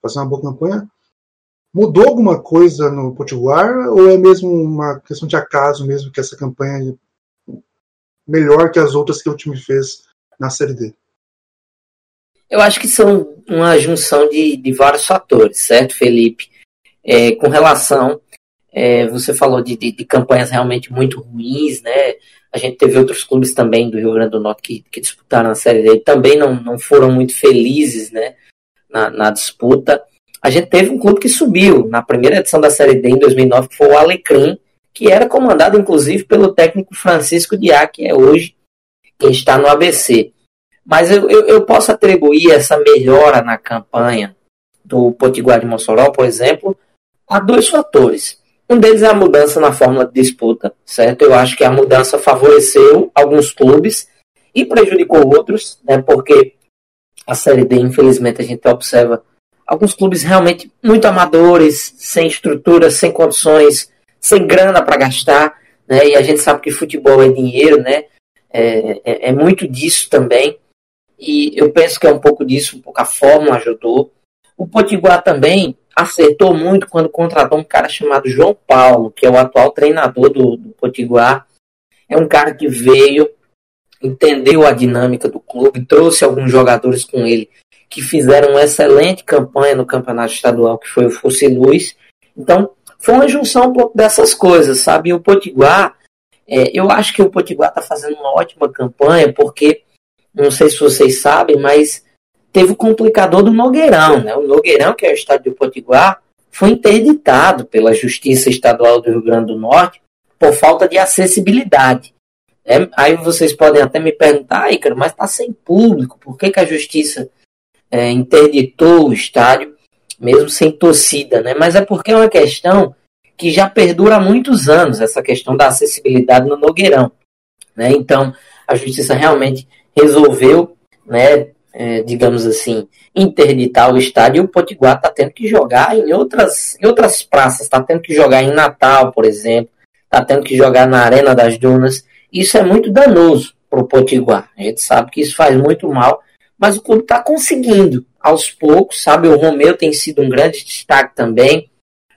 fazer uma boa campanha. Mudou alguma coisa no Potiguar ou é mesmo uma questão de acaso mesmo que essa campanha é melhor que as outras que o time fez na Série D? Eu acho que são uma junção de, de vários fatores, certo, Felipe? É, com relação, é, você falou de, de, de, campanhas realmente muito ruins, né? A gente teve outros clubes também do Rio Grande do Norte que, que disputaram a Série D e também não, não foram muito felizes, né? na, na, disputa. A gente teve um clube que subiu na primeira edição da Série D em 2009, que foi o Alecrim, que era comandado inclusive pelo técnico Francisco Diá, que é hoje quem está no ABC. Mas eu, eu, eu posso atribuir essa melhora na campanha do Potiguar de Mossoró, por exemplo, a dois fatores. Um deles é a mudança na fórmula de disputa, certo? Eu acho que a mudança favoreceu alguns clubes e prejudicou outros, né? Porque a Série D, infelizmente, a gente observa alguns clubes realmente muito amadores, sem estrutura, sem condições, sem grana para gastar, né? E a gente sabe que futebol é dinheiro, né? É, é, é, muito disso também. E eu penso que é um pouco disso, um pouco a fórmula ajudou. O Potiguar também acertou muito quando contratou um cara chamado João Paulo, que é o atual treinador do, do Potiguar. É um cara que veio entendeu a dinâmica do clube, trouxe alguns jogadores com ele que fizeram uma excelente campanha no campeonato estadual, que foi o Fosse Luz. Então, foi uma junção um pouco dessas coisas, sabe? E o Potiguar, é, eu acho que o Potiguar está fazendo uma ótima campanha, porque, não sei se vocês sabem, mas teve o complicador do Nogueirão, né? O Nogueirão, que é o estádio do Potiguar, foi interditado pela Justiça Estadual do Rio Grande do Norte por falta de acessibilidade. É, aí vocês podem até me perguntar, Ícaro, mas está sem público, por que, que a justiça é, interditou o estádio, mesmo sem torcida? Né? Mas é porque é uma questão que já perdura há muitos anos, essa questão da acessibilidade no Nogueirão. Né? Então, a justiça realmente resolveu né, é, digamos assim, interditar o estádio, o Potiguar está tendo que jogar em outras, em outras praças, está tendo que jogar em Natal, por exemplo, está tendo que jogar na Arena das Dunas. Isso é muito danoso para o Potiguar. A gente sabe que isso faz muito mal, mas o clube está conseguindo aos poucos, sabe? O Romeu tem sido um grande destaque também.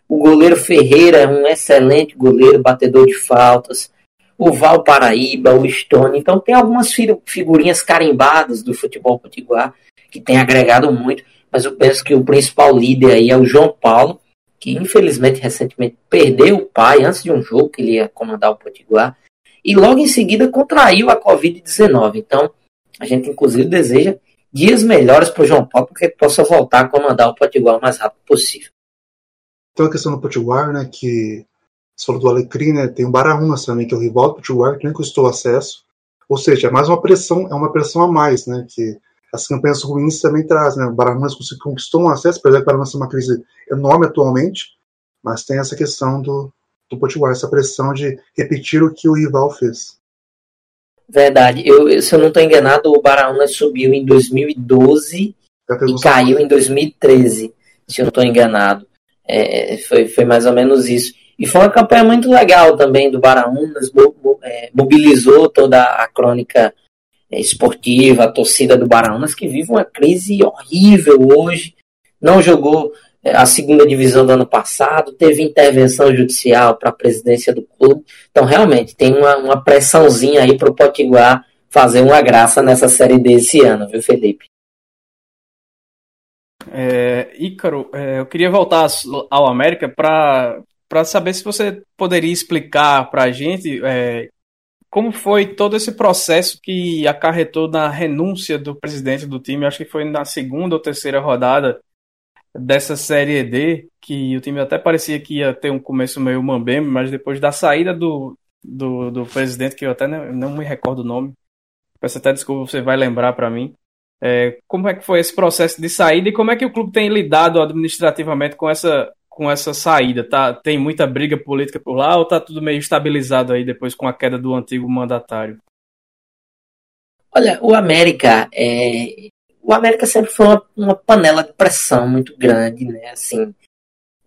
O goleiro Ferreira é um excelente goleiro, batedor de faltas o Val Paraíba, o Stone. Então tem algumas figurinhas carimbadas do futebol potiguar que tem agregado muito, mas eu penso que o principal líder aí é o João Paulo, que infelizmente recentemente perdeu o pai antes de um jogo que ele ia comandar o Potiguar e logo em seguida contraiu a Covid-19. Então a gente inclusive deseja dias melhores para o João Paulo para que ele possa voltar a comandar o Potiguar o mais rápido possível. Tem uma questão do Potiguar, né, que você falou do Alecrim, né? Tem o Baraúnas também, que é o rival do Potiguar, que nem custou acesso. Ou seja, é mais uma pressão, é uma pressão a mais, né? Que as campanhas ruins também trazem, né? O Baraúnas conquistou um acesso, apesar que o Baraúnas tem uma crise enorme atualmente, mas tem essa questão do, do Potiguar, essa pressão de repetir o que o rival fez. Verdade. Eu, se eu não estou enganado, o Baraúnas subiu em 2012 e caiu em 2013, se eu não estou enganado. É, foi, foi mais ou menos isso. E foi uma campanha muito legal também do Baraunas, é, mobilizou toda a crônica é, esportiva, a torcida do Baraunas, que vive uma crise horrível hoje. Não jogou é, a segunda divisão do ano passado, teve intervenção judicial para a presidência do clube. Então, realmente, tem uma, uma pressãozinha aí para o Potiguar fazer uma graça nessa série desse ano, viu, Felipe? É, Ícaro, é, eu queria voltar ao América para para saber se você poderia explicar para a gente é, como foi todo esse processo que acarretou na renúncia do presidente do time. Acho que foi na segunda ou terceira rodada dessa Série D, que o time até parecia que ia ter um começo meio mambembe, mas depois da saída do, do, do presidente, que eu até não, não, me recordo o nome, peço até desculpa, você vai lembrar para mim. É, como é que foi esse processo de saída e como é que o clube tem lidado administrativamente com essa com essa saída? Tá, tem muita briga política por lá ou tá tudo meio estabilizado aí depois com a queda do antigo mandatário? Olha, o América é, o América sempre foi uma, uma, panela de pressão muito grande, né? Assim,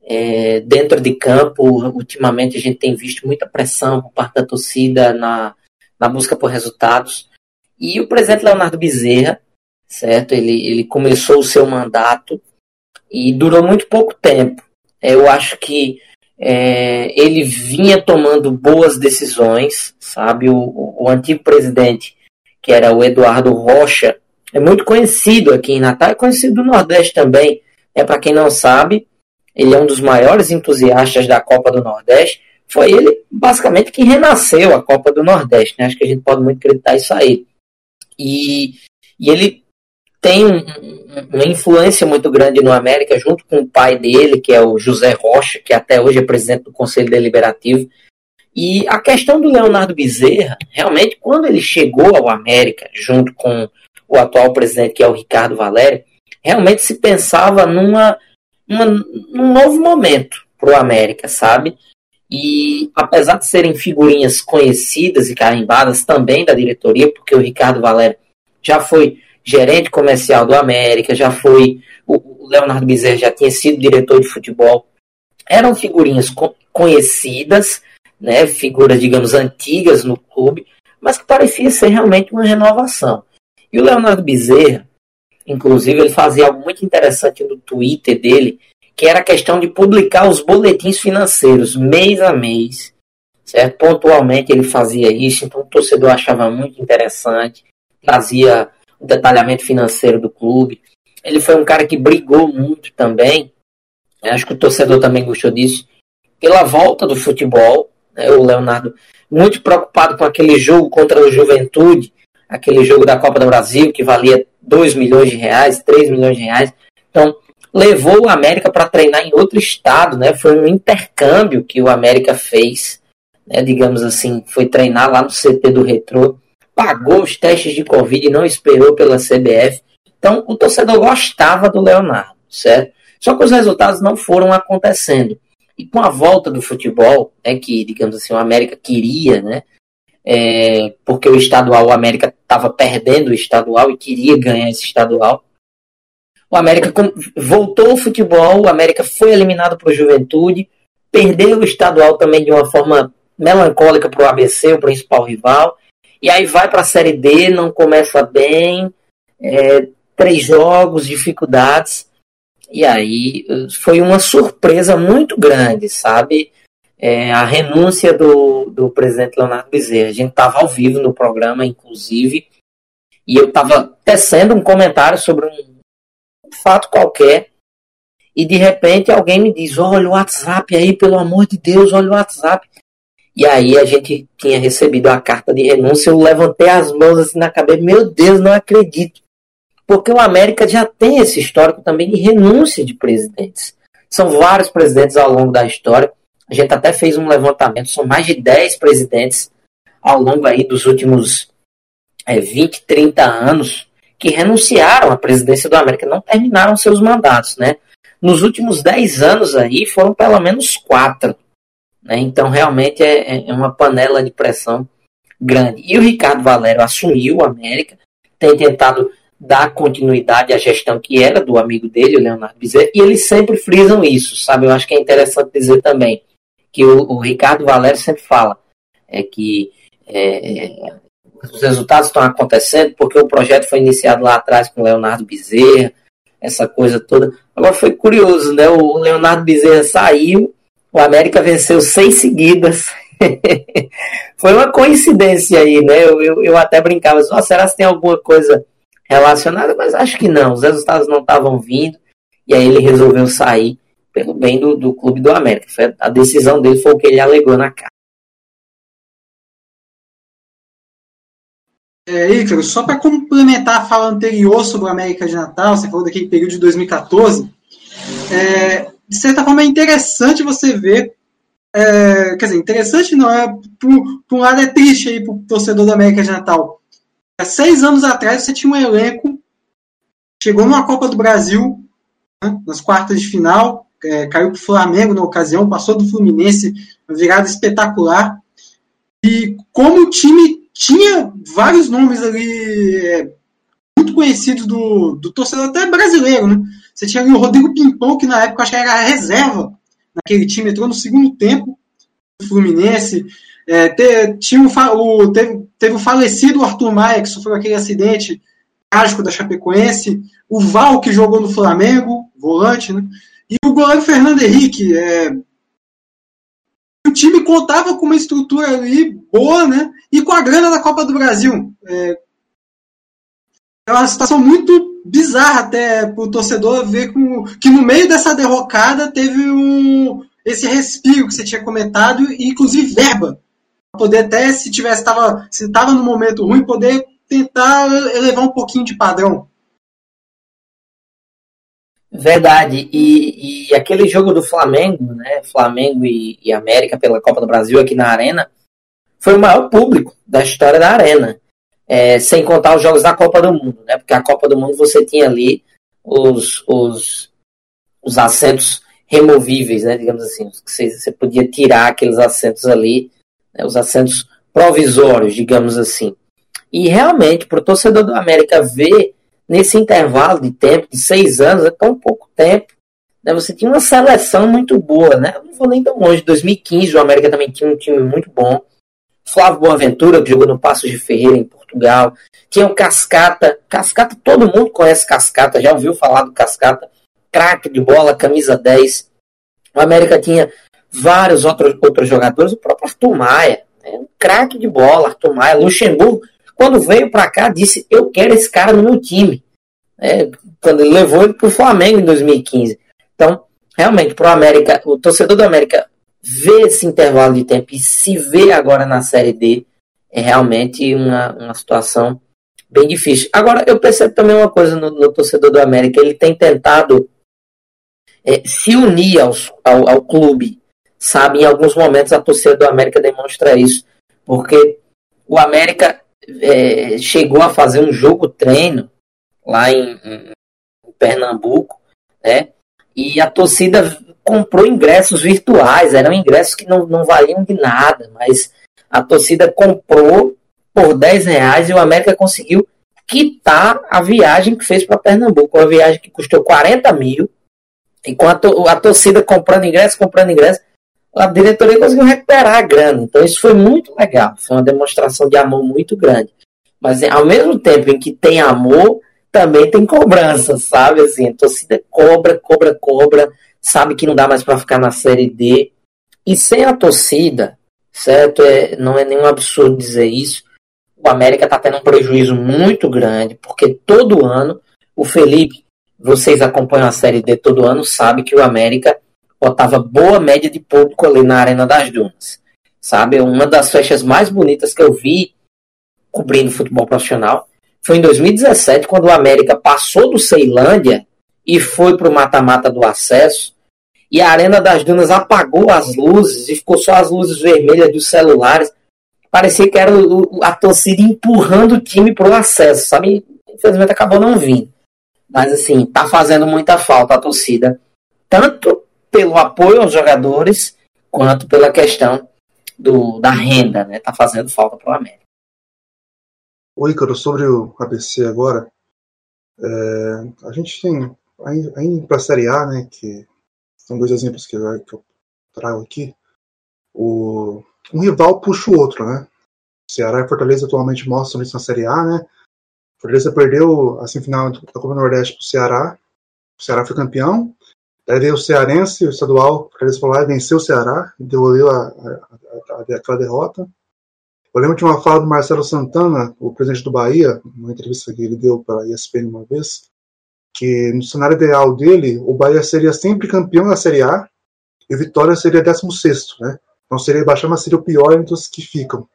é, dentro de campo, ultimamente a gente tem visto muita pressão por parte da torcida na, na busca por resultados. E o presidente Leonardo Bezerra, certo? Ele, ele começou o seu mandato e durou muito pouco tempo. Eu acho que é, ele vinha tomando boas decisões, sabe? O, o, antigo presidente, que era o Eduardo Rocha, é muito conhecido aqui em Natal, é conhecido do Nordeste também. É para quem não sabe, ele é um dos maiores entusiastas da Copa do Nordeste. Foi ele, basicamente, que renasceu a Copa do Nordeste. Né? Acho que a gente pode muito acreditar isso aí. E, e ele tem uma influência muito grande no América, junto com o pai dele, que é o José Rocha, que até hoje é presidente do Conselho Deliberativo. E a questão do Leonardo Bezerra, realmente, quando ele chegou ao América, junto com o atual presidente, que é o Ricardo Valério, realmente se pensava numa, numa num novo momento para o América, sabe? E apesar de serem figurinhas conhecidas e carimbadas também da diretoria, porque o Ricardo Valério já foi gerente comercial do América, já foi. O Leonardo Bezerra já tinha sido diretor de futebol. Eram figurinhas conhecidas, né, figuras, digamos, antigas no clube, mas que parecia ser realmente uma renovação. E o Leonardo Bezerra, inclusive, ele fazia algo muito interessante no Twitter dele, que era a questão de publicar os boletins financeiros mês a mês. Certo? Pontualmente ele fazia isso, então o torcedor achava muito interessante, trazia o detalhamento financeiro do clube. Ele foi um cara que brigou muito também. Acho que o torcedor também gostou disso. Pela volta do futebol, né, o Leonardo muito preocupado com aquele jogo contra o Juventude, aquele jogo da Copa do Brasil que valia 2 milhões de reais, 3 milhões de reais. Então, levou o América para treinar em outro estado, né? Foi um intercâmbio que o América fez, né? digamos assim, foi treinar lá no CT do Retrô pagou os testes de Covid e não esperou pela CBF. Então, o torcedor gostava do Leonardo, certo? Só que os resultados não foram acontecendo. E com a volta do futebol, né, que, digamos assim, o América queria, né, é, porque o estadual, o América estava perdendo o estadual e queria ganhar esse estadual. O América voltou ao futebol, o América foi eliminado para o Juventude, perdeu o estadual também de uma forma melancólica para o ABC, o principal rival, e aí vai para a Série D, não começa bem, é, três jogos, dificuldades, e aí foi uma surpresa muito grande, sabe? É, a renúncia do, do presidente Leonardo Bezerra. A gente estava ao vivo no programa, inclusive, e eu estava tecendo um comentário sobre um fato qualquer, e de repente alguém me diz: Olha o WhatsApp aí, pelo amor de Deus, olha o WhatsApp. E aí a gente tinha recebido a carta de renúncia, eu levantei as mãos assim na cabeça, meu Deus, não acredito. Porque o América já tem esse histórico também de renúncia de presidentes. São vários presidentes ao longo da história. A gente até fez um levantamento, são mais de 10 presidentes ao longo aí dos últimos é, 20, 30 anos que renunciaram à presidência do América, não terminaram seus mandatos, né? Nos últimos 10 anos aí foram pelo menos quatro. Né? Então, realmente é, é uma panela de pressão grande. E o Ricardo Valério assumiu o América, tem tentado dar continuidade à gestão que era do amigo dele, o Leonardo Bezerra, e eles sempre frisam isso, sabe? Eu acho que é interessante dizer também que o, o Ricardo Valério sempre fala é que é, os resultados estão acontecendo porque o projeto foi iniciado lá atrás com o Leonardo Bezerra, essa coisa toda. Agora foi curioso, né? O Leonardo Bezerra saiu, o América venceu seis seguidas. Foi uma coincidência aí, né? Eu, eu, eu até brincava, oh, será que tem alguma coisa relacionada? Mas acho que não, os resultados não estavam vindo. E aí ele resolveu sair pelo bem do, do clube do América. Foi, a decisão dele foi o que ele alegou na cara. É, Ícaro, só para complementar a fala anterior sobre o América de Natal, você falou daquele período de 2014, é, de certa forma é interessante você ver. É, quer dizer, interessante não, é, por, por um lado é triste aí pro torcedor do América de Natal. Há seis anos atrás você tinha um elenco, chegou numa Copa do Brasil, né, nas quartas de final, é, caiu pro Flamengo na ocasião, passou do Fluminense, uma virada espetacular. E como o time tinha vários nomes ali é, muito conhecidos do, do torcedor até brasileiro, né? Você tinha o Rodrigo Pimpão, que na época acho que era reserva naquele time, entrou no segundo tempo do Fluminense. É, te, tinha o, o, teve, teve o falecido Arthur Maia, que sofreu aquele acidente trágico da Chapecoense. O Val, que jogou no Flamengo, volante, né? E o goleiro Fernando Henrique. É, o time contava com uma estrutura ali boa, né? E com a grana da Copa do Brasil. É, é uma situação muito bizarra até para o torcedor ver com, que no meio dessa derrocada teve um, esse respiro que você tinha comentado e inclusive verba poder até se tivesse tava, se estava no momento ruim poder tentar elevar um pouquinho de padrão. Verdade. E, e aquele jogo do Flamengo, né? Flamengo e, e América pela Copa do Brasil aqui na Arena, foi o maior público da história da Arena é, sem contar os jogos da Copa do Mundo, né? Porque a Copa do Mundo você tinha ali os, os, os assentos removíveis, né? Digamos assim, você, você podia tirar aqueles assentos ali, né? os assentos provisórios, digamos assim. E realmente, para o torcedor do América ver nesse intervalo de tempo, de seis anos, é tão pouco tempo, né? Você tinha uma seleção muito boa, né? Eu não vou nem tão longe. 2015 o América também tinha um time muito bom. Flávio Boaventura, que jogou no Passos de Ferreira em Portugal. Tinha o Cascata. Cascata, todo mundo conhece Cascata, já ouviu falar do Cascata. Craque de bola, camisa 10. O América tinha vários outros, outros jogadores, o próprio Arthur Maia. Né? Um craque de bola, Arthur Maia. Luxemburgo, quando veio para cá, disse: Eu quero esse cara no meu time. É, quando ele levou ele para o Flamengo em 2015. Então, realmente, para o América, o torcedor do América ver esse intervalo de tempo e se ver agora na Série D é realmente uma, uma situação bem difícil. Agora, eu percebo também uma coisa no, no torcedor do América, ele tem tentado é, se unir aos, ao, ao clube, sabe? Em alguns momentos a torcida do América demonstra isso, porque o América é, chegou a fazer um jogo treino lá em, em Pernambuco, né? E a torcida comprou ingressos virtuais, eram ingressos que não, não valiam de nada, mas A torcida comprou por 10 reais e o América conseguiu quitar a viagem que fez para Pernambuco, uma viagem que custou 40 mil, enquanto a torcida comprando ingresso, comprando ingresso, a diretoria conseguiu recuperar a grana. Então isso foi muito legal, foi uma demonstração de amor muito grande. Mas ao mesmo tempo em que tem amor, também tem cobrança, sabe? Assim, a torcida cobra, cobra, cobra, sabe que não dá mais para ficar na série D. E sem a torcida, certo? É, não é nenhum absurdo dizer isso. O América está tendo um prejuízo muito grande, porque todo ano, o Felipe, vocês acompanham a série D todo ano, sabe que o América botava boa média de público ali na Arena das Dunas. Sabe? Uma das festas mais bonitas que eu vi cobrindo futebol profissional foi em 2017, quando o América passou do Ceilândia e foi para o mata-mata do acesso. E a Arena das Dunas apagou as luzes e ficou só as luzes vermelhas dos celulares. Parecia que era o, a torcida empurrando o time para o acesso, sabe? Infelizmente acabou não vindo. Mas assim, tá fazendo muita falta a torcida, tanto pelo apoio aos jogadores, quanto pela questão do, da renda, né? Tá fazendo falta para o América. Oi, Ícaro, sobre o ABC agora, é, a gente tem, ainda para a Série A, né, que são dois exemplos que eu, que eu trago aqui, o, um rival puxa o outro, né? Ceará e Fortaleza atualmente mostram isso na Série A, né? Fortaleza perdeu a semifinal da Copa Nordeste para o Ceará, o Ceará foi campeão, daí veio o Cearense, o estadual, Fortaleza foi lá e venceu o Ceará, devolveu a, a, a, aquela derrota. Eu lembro de uma fala do Marcelo Santana, o presidente do Bahia, numa entrevista que ele deu para a ESPN uma vez, que no cenário ideal dele, o Bahia seria sempre campeão da Série A e o Vitória seria 16, né? Então seria baixar, mas seria o pior entre os que ficam.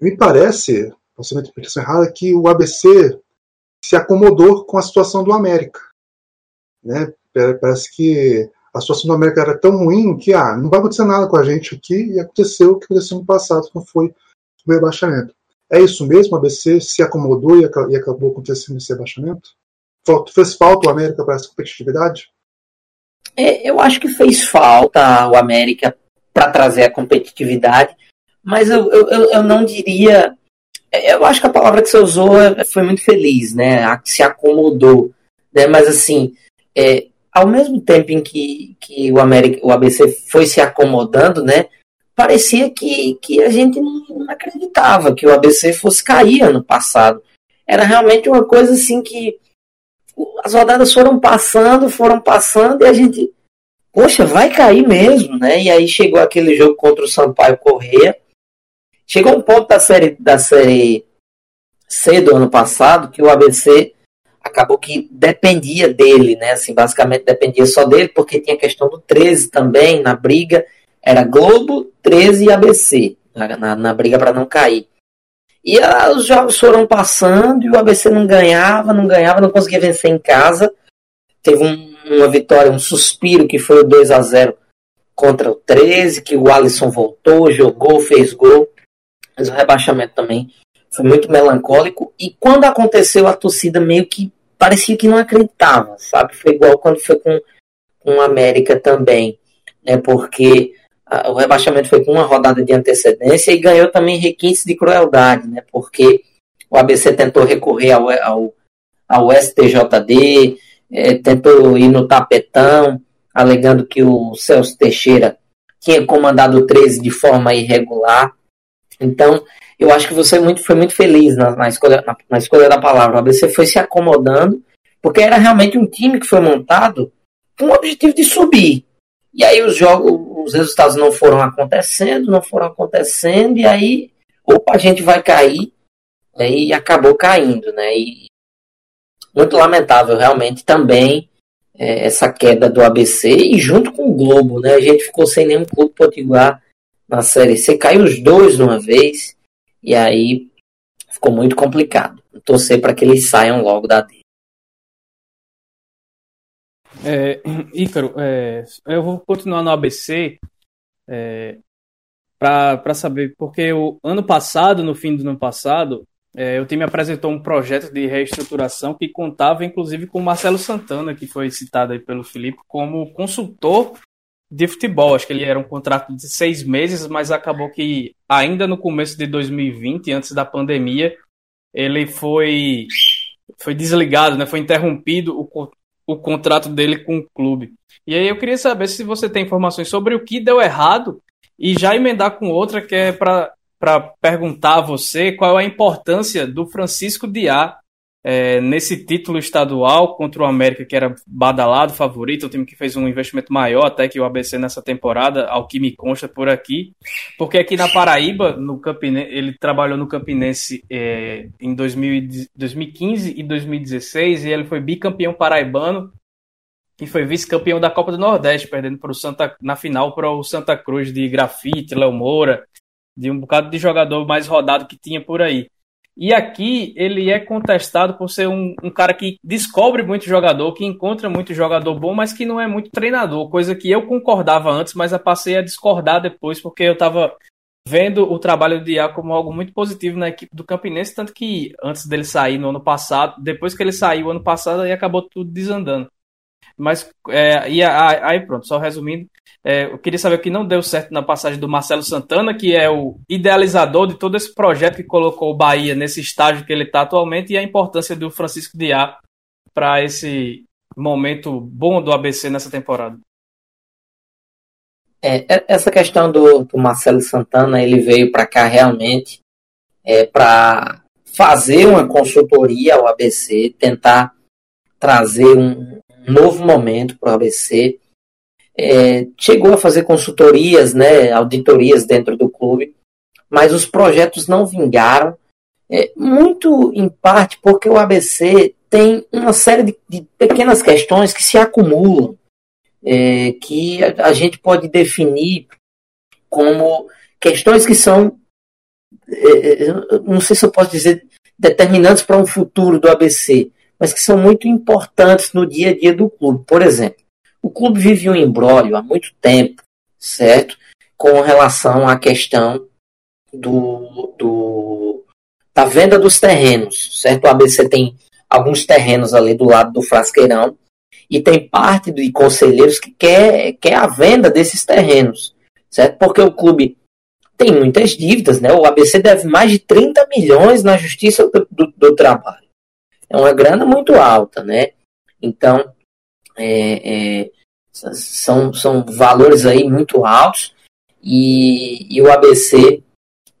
Me parece, posso ser uma interpretação errada, que o ABC se acomodou com a situação do América. Né? Parece que a situação do América era tão ruim que ah, não vai acontecer nada com a gente aqui, e aconteceu o que aconteceu no passado, que foi o rebaixamento. É isso mesmo? O ABC se acomodou e acabou acontecendo esse rebaixamento? Fez falta o América para essa competitividade? É, eu acho que fez falta o América para trazer a competitividade, mas eu, eu, eu não diria. Eu acho que a palavra que você usou foi muito feliz, né? Se acomodou. Né? Mas assim, é, ao mesmo tempo em que, que o, América, o ABC foi se acomodando, né, parecia que, que a gente não acreditava que o ABC fosse cair ano passado. Era realmente uma coisa assim que as rodadas foram passando, foram passando e a gente, poxa, vai cair mesmo, né? E aí chegou aquele jogo contra o Sampaio Correia. Chegou um ponto da série da série C do ano passado que o ABC acabou que dependia dele, né? Assim, basicamente dependia só dele, porque tinha a questão do 13 também na briga. Era Globo, 13 e ABC na, na, na briga para não cair. E ah, os jogos foram passando e o ABC não ganhava, não ganhava, não conseguia vencer em casa. Teve um, uma vitória, um suspiro que foi o 2 a 0 contra o 13, que o Alisson voltou, jogou, fez gol. Mas o rebaixamento também foi muito melancólico. E quando aconteceu, a torcida meio que parecia que não acreditava, sabe? Foi igual quando foi com, o América também, né? Porque a, o rebaixamento foi com uma rodada de antecedência e ganhou também requintes de crueldade, né? Porque o ABC tentou recorrer ao, ao, ao STJD, é, tentou ir no tapetão, alegando que o Celso Teixeira tinha comandado o 13 de forma irregular. Então, eu acho que você muito, foi muito feliz na, na escolha, na, na, escolha da palavra. O ABC foi se acomodando, porque era realmente um time que foi montado com o objetivo de subir. E aí os jogos, os resultados não foram acontecendo, não foram acontecendo, e aí, opa, a gente vai cair, né, e acabou caindo, né? E muito lamentável realmente também é, essa queda do ABC e junto com o Globo, né? A gente ficou sem nenhum clube potiguar na série C, caiu os dois de uma vez. E aí ficou muito complicado. Torcer para que eles saiam logo da D. É, Ícaro, é, eu vou continuar no ABC é, para saber, porque o ano passado, no fim do ano passado, é, o time apresentou um projeto de reestruturação que contava inclusive com o Marcelo Santana, que foi citado aí pelo Felipe como consultor de futebol. Acho que ele era um contrato de seis meses, mas acabou que ainda no começo de 2020, antes da pandemia, ele foi foi desligado, né? Foi interrompido o, o contrato dele com o clube. E aí eu queria saber se você tem informações sobre o que deu errado e já emendar com outra que é para perguntar a você qual é a importância do Francisco Diá é, nesse título estadual contra o América, que era badalado, favorito, o time que fez um investimento maior até que o ABC nessa temporada, ao que me consta por aqui, porque aqui na Paraíba, no Campinense, ele trabalhou no Campinense é, em 2000, 2015 e 2016, e ele foi bicampeão paraibano e foi vice-campeão da Copa do Nordeste, perdendo para o Santa na final para o Santa Cruz de Grafite, Léo Moura, de um bocado de jogador mais rodado que tinha por aí. E aqui ele é contestado por ser um, um, cara que descobre muito jogador, que encontra muito jogador bom, mas que não é muito treinador, coisa que eu concordava antes, mas eu passei a discordar depois, porque eu estava vendo o trabalho de Iá como algo muito positivo na equipe do Campinense, tanto que antes dele sair no ano passado, depois que ele saiu ano passado, aí acabou tudo desandando. Mas, é, e aí pronto, só resumindo, é, eu queria saber o que não deu certo na passagem do Marcelo Santana, que é o idealizador de todo esse projeto que colocou o Bahia nesse estágio que ele está atualmente, e a importância do Francisco Diá para esse momento bom do ABC nessa temporada. É, é essa questão do, do, Marcelo Santana, ele veio para cá realmente é, para fazer uma consultoria ao ABC, tentar trazer um, novo momento para o ABC. É, chegou a fazer consultorias, né, auditorias dentro do clube, mas os projetos não vingaram, é, muito em parte porque o ABC tem uma série de, de pequenas questões que se acumulam, é, que a, a, gente pode definir como questões que são, é, é, não sei se eu posso dizer, determinantes para um futuro do ABC, mas que são muito importantes no dia a dia do clube. Por exemplo, o clube vive um embrólio há muito tempo, certo? Com relação à questão do, do, da venda dos terrenos, certo? O ABC tem alguns terrenos ali do lado do Frasqueirão e tem parte de conselheiros que quer, quer a venda desses terrenos, certo? Porque o clube tem muitas dívidas, né? O ABC deve mais de 30 milhões na Justiça do, do, do Trabalho é uma grana muito alta, né? Então, é, é, são, são valores aí muito altos e, e o ABC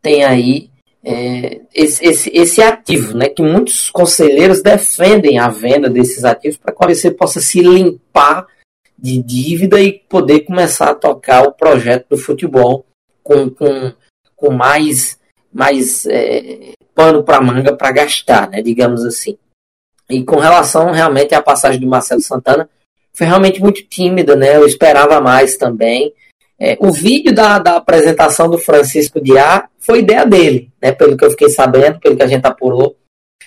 tem aí é, esse, esse, esse, ativo, né? Que muitos conselheiros defendem a venda desses ativos para que o ABC possa se limpar de dívida e poder começar a tocar o projeto do futebol com, com, com mais, mais é, pano para manga para gastar, né? Digamos assim. E com relação realmente à passagem do Marcelo Santana, foi realmente muito tímida, né? Eu esperava mais também. É, o vídeo da, da apresentação do Francisco Diá foi ideia dele, né? Pelo que eu fiquei sabendo, pelo que a gente apurou.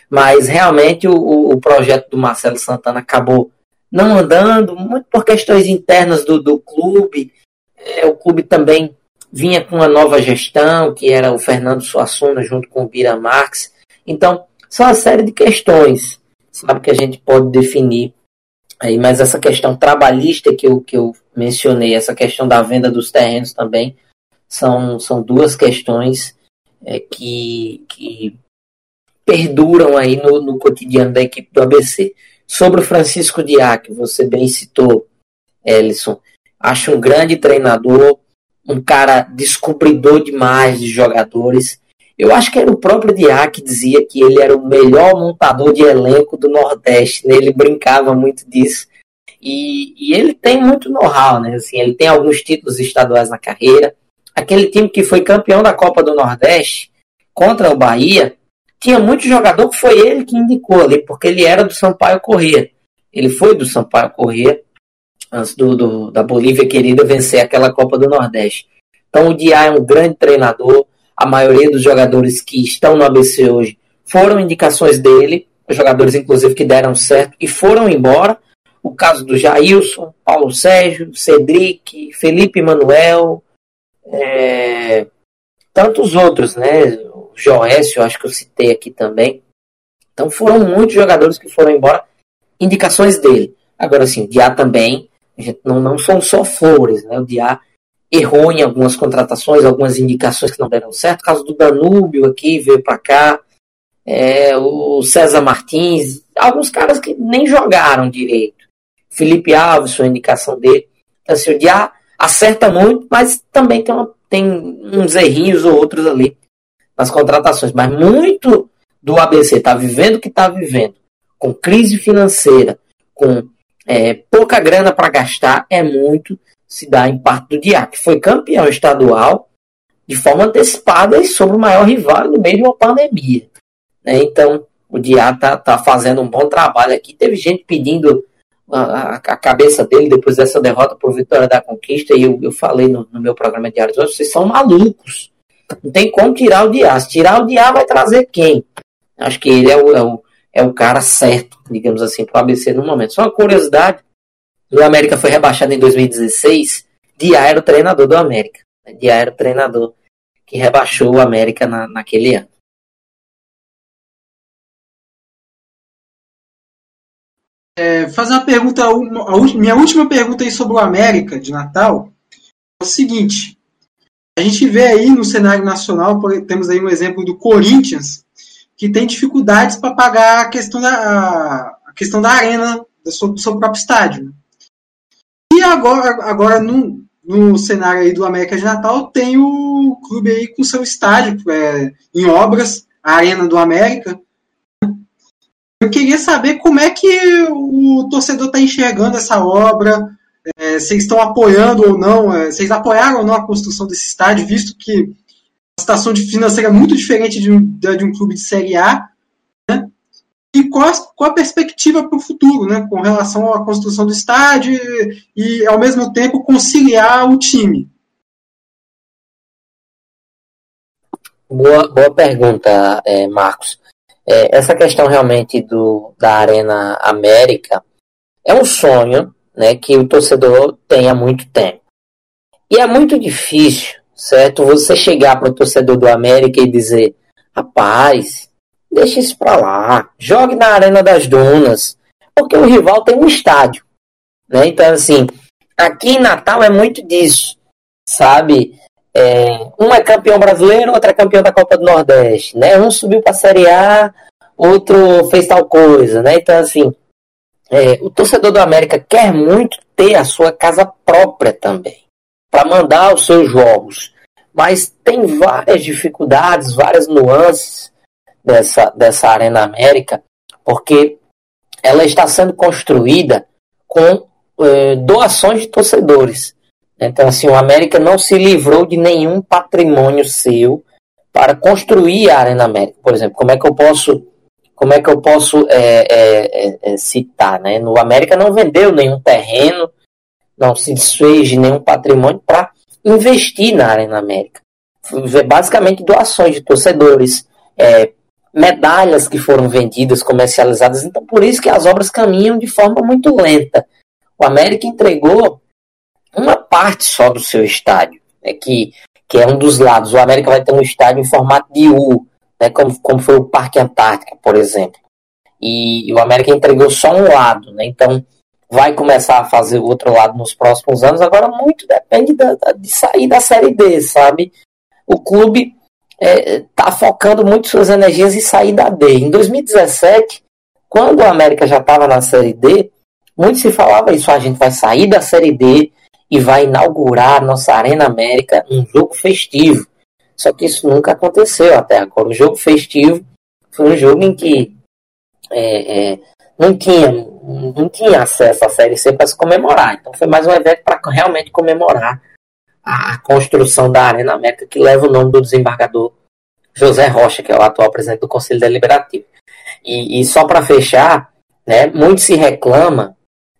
Mas realmente o, o projeto do Marcelo Santana acabou não andando, muito por questões internas do, do clube. É, o clube também vinha com uma nova gestão, que era o Fernando Suassuna junto com o Bira Marques. Então, são uma série de questões sabe que a gente pode definir aí, mas essa questão trabalhista que eu, que eu mencionei, essa questão da venda dos terrenos também, são, são duas questões é, que, que perduram aí no, no cotidiano da equipe do ABC. Sobre o Francisco Diá, que você bem citou, Ellison, acho um grande treinador, um cara descobridor demais de jogadores. Eu acho que era o próprio Diá que dizia que ele era o melhor montador de elenco do Nordeste. Né? Ele brincava muito disso. E, e ele tem muito know-how, né? Assim, ele tem alguns títulos estaduais na carreira. Aquele time que foi campeão da Copa do Nordeste contra o Bahia tinha muito jogador que foi ele que indicou ali, porque ele era do Sampaio Corrêa. Ele foi do Sampaio Corrêa antes do, do, da Bolívia querida vencer aquela Copa do Nordeste. Então o Diá é um grande treinador a maioria dos jogadores que estão no ABC hoje foram indicações dele, jogadores inclusive que deram certo e foram embora. O caso do Jailson, Paulo Sérgio, Cedric, Felipe Manuel, é, tantos outros, né? O Joécio, acho que eu citei aqui também. Então foram muitos jogadores que foram embora, indicações dele. Agora sim, o Diá também não, não são só flores, né? O Diá errou em algumas contratações, algumas indicações que não deram certo. Caso do Danúbio aqui veio para cá, é, o César Martins, alguns caras que nem jogaram direito. Felipe Alves, foi a indicação dele. Então, assim, o Diá acerta muito, mas também tem, uma, tem uns errinhos ou outros ali nas contratações. Mas muito do ABC está vivendo o que está vivendo, com crise financeira, com é, pouca grana para gastar, é muito se dá em parte do Diá, que foi campeão estadual de forma antecipada e sobre o maior rival no meio de uma pandemia. Né? Então, o Diá está tá fazendo um bom trabalho aqui. Teve gente pedindo a, a, cabeça dele depois dessa derrota por Vitória da Conquista, e eu, eu falei no, no meu programa diário hoje, vocês são malucos. Não tem como tirar o Diá. Se tirar o Diá, vai trazer quem? Acho que ele é o, é o, é o cara certo, digamos assim, para o ABC no momento. Só uma curiosidade, o América foi rebaixado em 2016, Diá era o treinador do América. Diá era o treinador que rebaixou o América na, naquele ano. É, fazer uma pergunta, minha última pergunta aí sobre o América de Natal é o seguinte: a gente vê aí no cenário nacional, temos aí um exemplo do Corinthians, que tem dificuldades para pagar a questão da, a questão da arena do seu, do seu próprio estádio. E agora, agora no, no cenário aí do América de Natal, tem o clube aí com seu estádio é, em obras, a Arena do América. Eu queria saber como é que o torcedor está enxergando essa obra, é, vocês estão apoiando ou não, é, vocês apoiaram ou não a construção desse estádio, visto que a situação financeira é muito diferente de de um clube de Série A? E qual a, qual a perspectiva para o futuro, né, com relação à construção do estádio e, e, ao mesmo tempo, conciliar o time? Boa, boa pergunta, é, Marcos. É, essa questão realmente do, da Arena América é um sonho né, que o torcedor tem há muito tempo. E é muito difícil, certo? Você chegar para o torcedor do América e dizer: rapaz, deixa isso para lá, jogue na Arena das Dunas, porque o rival tem um estádio. Né? Então, assim, aqui em Natal é muito disso, sabe? É, um é campeão brasileiro, outro é campeão da Copa do Nordeste, né? Um subiu para a Série A, outro fez tal coisa, né? Então, assim, é, o torcedor do América quer muito ter a sua casa própria também, para mandar os seus jogos, mas tem várias dificuldades, várias nuances dessa, dessa Arena América, porque ela está sendo construída com eh, doações de torcedores. Então, assim, o América não se livrou de nenhum patrimônio seu para construir a Arena América. Por exemplo, como é que eu posso, como é que eu posso é, é, é, citar? Né? No América não vendeu nenhum terreno, não se desfez de nenhum patrimônio para investir na Arena América. Basicamente doações de torcedores, é, medalhas que foram vendidas, comercializadas. Então, por isso que as obras caminham de forma muito lenta. O América entregou uma parte só do seu estádio, né, que, que é um dos lados. O América vai ter um estádio em formato de U, né, como, como foi o Parque Antártica, por exemplo. E, e o América entregou só um lado, né, então vai começar a fazer o outro lado nos próximos anos. Agora, muito depende da, da, de sair da Série D, sabe? O clube está é, tá focando muito suas energias em sair da D. Em 2017, quando o América já estava na Série D, muito se falava isso, a gente vai sair da Série D e vai inaugurar a nossa Arena América, um jogo festivo. Só que isso nunca aconteceu até agora. O jogo festivo foi um jogo em que é, é, não, tinha, não tinha acesso à Série C para se comemorar. Então foi mais um evento para realmente comemorar a construção da Arena América, que leva o nome do desembargador José Rocha, que é o atual presidente do Conselho Deliberativo. E, e só para fechar, né, muito se reclama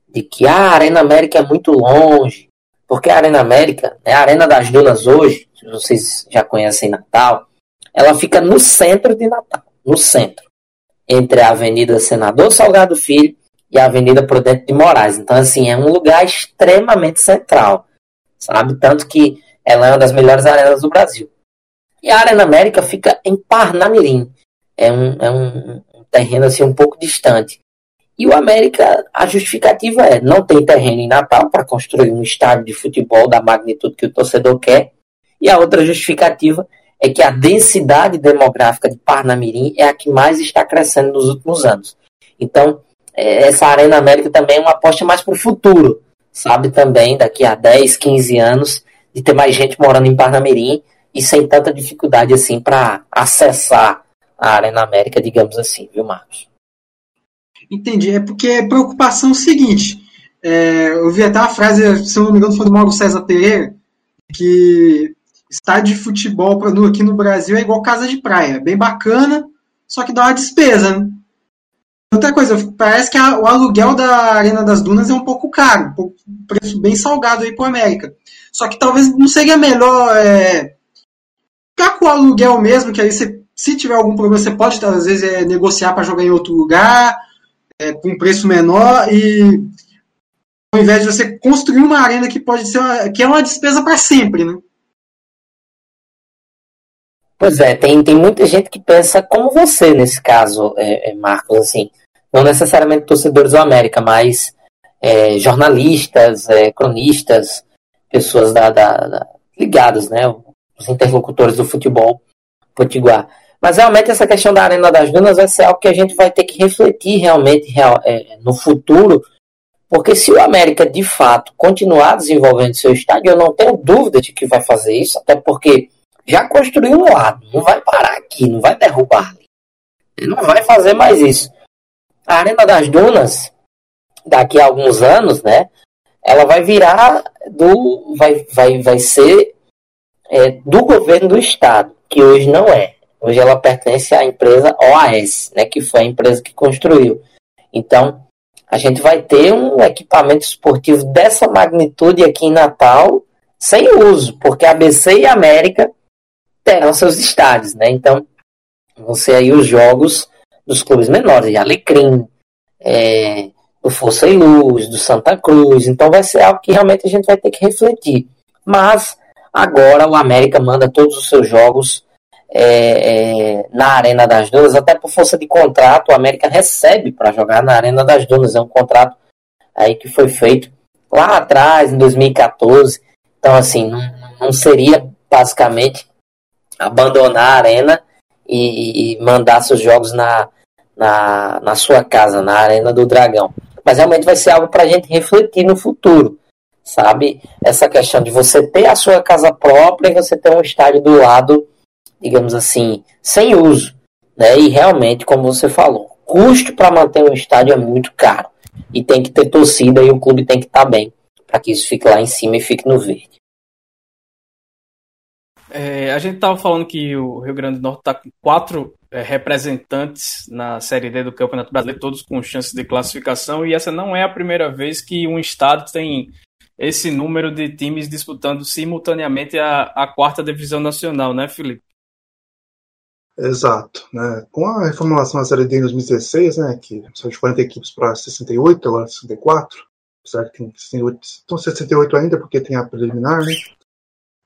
de que a Arena América é muito longe, porque a Arena América, né, a Arena das Dunas hoje, vocês já conhecem Natal, ela fica no centro de Natal, no centro, entre a Avenida Senador Salgado Filho e a Avenida Prudente de Moraes. Então, assim, é um lugar extremamente central sabe? Tanto que ela é uma das melhores arenas do Brasil. E a Arena América fica em Parnamirim. É um, é um, terreno assim um pouco distante. E o América, a justificativa é: não tem terreno em Natal para construir um estádio de futebol da magnitude que o torcedor quer. E a outra justificativa é que a densidade demográfica de Parnamirim é a que mais está crescendo nos últimos anos. Então, é, essa Arena América também é uma aposta mais para o futuro, sabe? Também daqui a 10, 15 anos, de ter mais gente morando em Parnamirim e sem tanta dificuldade assim para acessar a Arena América, digamos assim, viu, Marcos? Entendi. É porque a preocupação é o seguinte. É, eu vi até uma frase, se eu não me engano, foi do Mauro César Pereira, que estádio de futebol aqui no Brasil é igual casa de praia. Bem bacana, só que dá uma despesa, né? Outra coisa, parece que a, o aluguel da Arena das Dunas é um pouco caro, um, preço bem salgado aí para América. Só que talvez não seria melhor é, ficar com o aluguel mesmo, que aí você, se tiver algum problema, você pode às vezes é, negociar para jogar em outro lugar, é, com um preço menor, e ao invés de você construir uma arena que pode ser uma, que é uma despesa para sempre, né? Pois é, tem, tem muita gente que pensa como você nesse caso, é, é, Marcos, assim, não necessariamente torcedores do América, mas é, jornalistas, é, cronistas, pessoas da, da, da, ligadas, né, os interlocutores do futebol potiguar. Mas realmente essa questão da Arena das Dunas vai ser algo que a gente vai ter que refletir realmente real, é, no futuro, porque se o América de fato continuar desenvolvendo seu estádio, eu não tenho dúvida de que vai fazer isso, até porque já construiu um lado, não vai parar aqui, não vai derrubar ali. Não vai fazer mais isso. A Arena das Dunas, daqui a alguns anos, né? Ela vai virar do. vai, vai, vai ser é, do governo do estado, que hoje não é. Hoje ela pertence à empresa OAS, né, que foi a empresa que construiu. Então, a gente vai ter um equipamento esportivo dessa magnitude aqui em Natal sem uso, porque a ABC e a América terão seus estádios, né? Então, você aí os jogos dos clubes menores, de Alecrim, é, do Força e Luz, do Santa Cruz. Então vai ser algo que realmente a gente vai ter que refletir. Mas agora o América manda todos os seus jogos é, é, na Arena das Dunas, até por força de contrato, o América recebe para jogar na Arena das Dunas. É um contrato aí que foi feito lá atrás, em 2014. Então, assim, não, não seria basicamente abandonar a arena e, e mandar seus jogos na, na, na sua casa, na Arena do Dragão. Mas realmente vai ser algo para a gente refletir no futuro, sabe? Essa questão de você ter a sua casa própria e você ter um estádio do lado, digamos assim, sem uso. Né? E realmente, como você falou, custo para manter um estádio é muito caro. E tem que ter torcida e o clube tem que estar tá bem para que isso fique lá em cima e fique no verde. É, a gente estava falando que o Rio Grande do Norte está com quatro é, representantes na Série D do Campeonato Brasileiro, todos com chances de classificação, e essa não é a primeira vez que um estado tem esse número de times disputando simultaneamente a, a quarta divisão nacional, né, Felipe? Exato. Né? Com a reformulação da Série D em 2016, né, que saiu de 40 equipes para 68, agora 64, apesar que tem 68, estão 68 ainda porque tem a preliminar, né?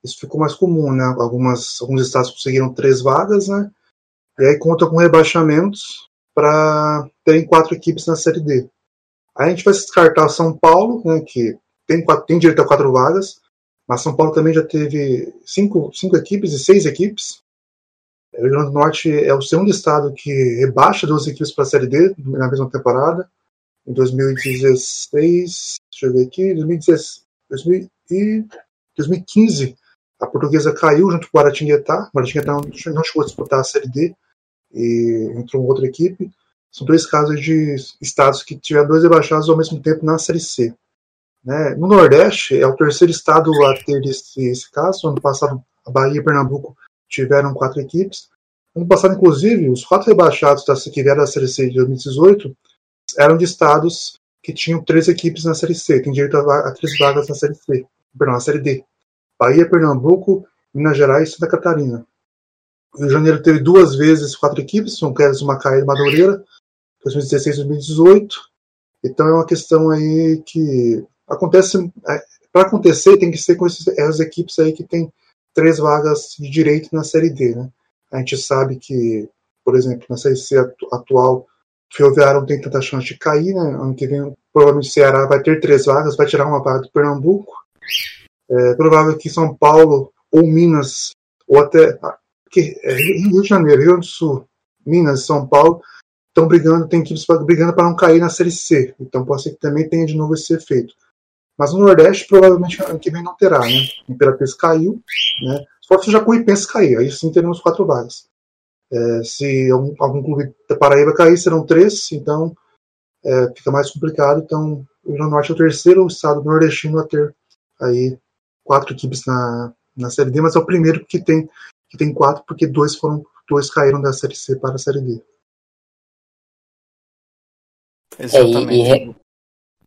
Isso ficou mais comum, né? Algumas, alguns estados conseguiram três vagas, né? E aí conta com rebaixamentos para terem quatro equipes na Série D. Aí a gente vai descartar São Paulo, né, que tem, quatro, tem direito a quatro vagas, mas São Paulo também já teve cinco, cinco equipes e seis equipes. O Rio Grande do Norte é o segundo estado que rebaixa duas equipes para a Série D na mesma temporada. Em 2016, deixa eu ver aqui, 2016, 2015 a portuguesa caiu junto com o Guaratinguetá. O Guaratinguetá não, não chegou a disputar a Série D e entrou outra equipe. São dois casos de estados que tiveram dois rebaixados ao mesmo tempo na Série C. Né? No Nordeste, é o terceiro estado a ter esse, esse caso. Ano passado, a Bahia e Pernambuco tiveram quatro equipes. Ano passado, inclusive, os quatro rebaixados da, que vieram da Série C de 2018 eram de estados que tinham três equipes na Série C, tem direito a, a três vagas na Série C, perdão, na Série D. Bahia, Pernambuco, Minas Gerais e Santa Catarina. O Rio de Janeiro teve duas vezes quatro equipes, São Carlos, Macaé e Madureira, 2016 e 2018. Então é uma questão aí que acontece. É, Para acontecer, tem que ser com esses, as equipes aí que tem três vagas de direito na Série D. Né? A gente sabe que, por exemplo, na Série C atual, Ferroviário não tem tanta chance de cair, né? Ano que vem, provavelmente o Ceará vai ter três vagas, vai tirar uma vaga do Pernambuco. É provável que São Paulo ou Minas, ou até que, é, Rio de Janeiro, Rio Grande do Sul, Minas, São Paulo, estão brigando, tem equipes brigando para não cair na Série C. Então pode ser que também tenha de novo esse efeito. Mas no Nordeste, provavelmente ano que vem não terá, né? Imperatriz caiu, né? Só se o Jacuipense cair, aí sim teremos quatro vagas. É, se algum, algum, clube da Paraíba cair, serão três, então é, fica mais complicado. Então, o Rio Norte é o terceiro estado nordestino a ter aí quatro equipes na, na Série D, mas é o primeiro que tem, que tem quatro, porque dois foram dois caíram da Série C para a Série D. Exatamente. É, e.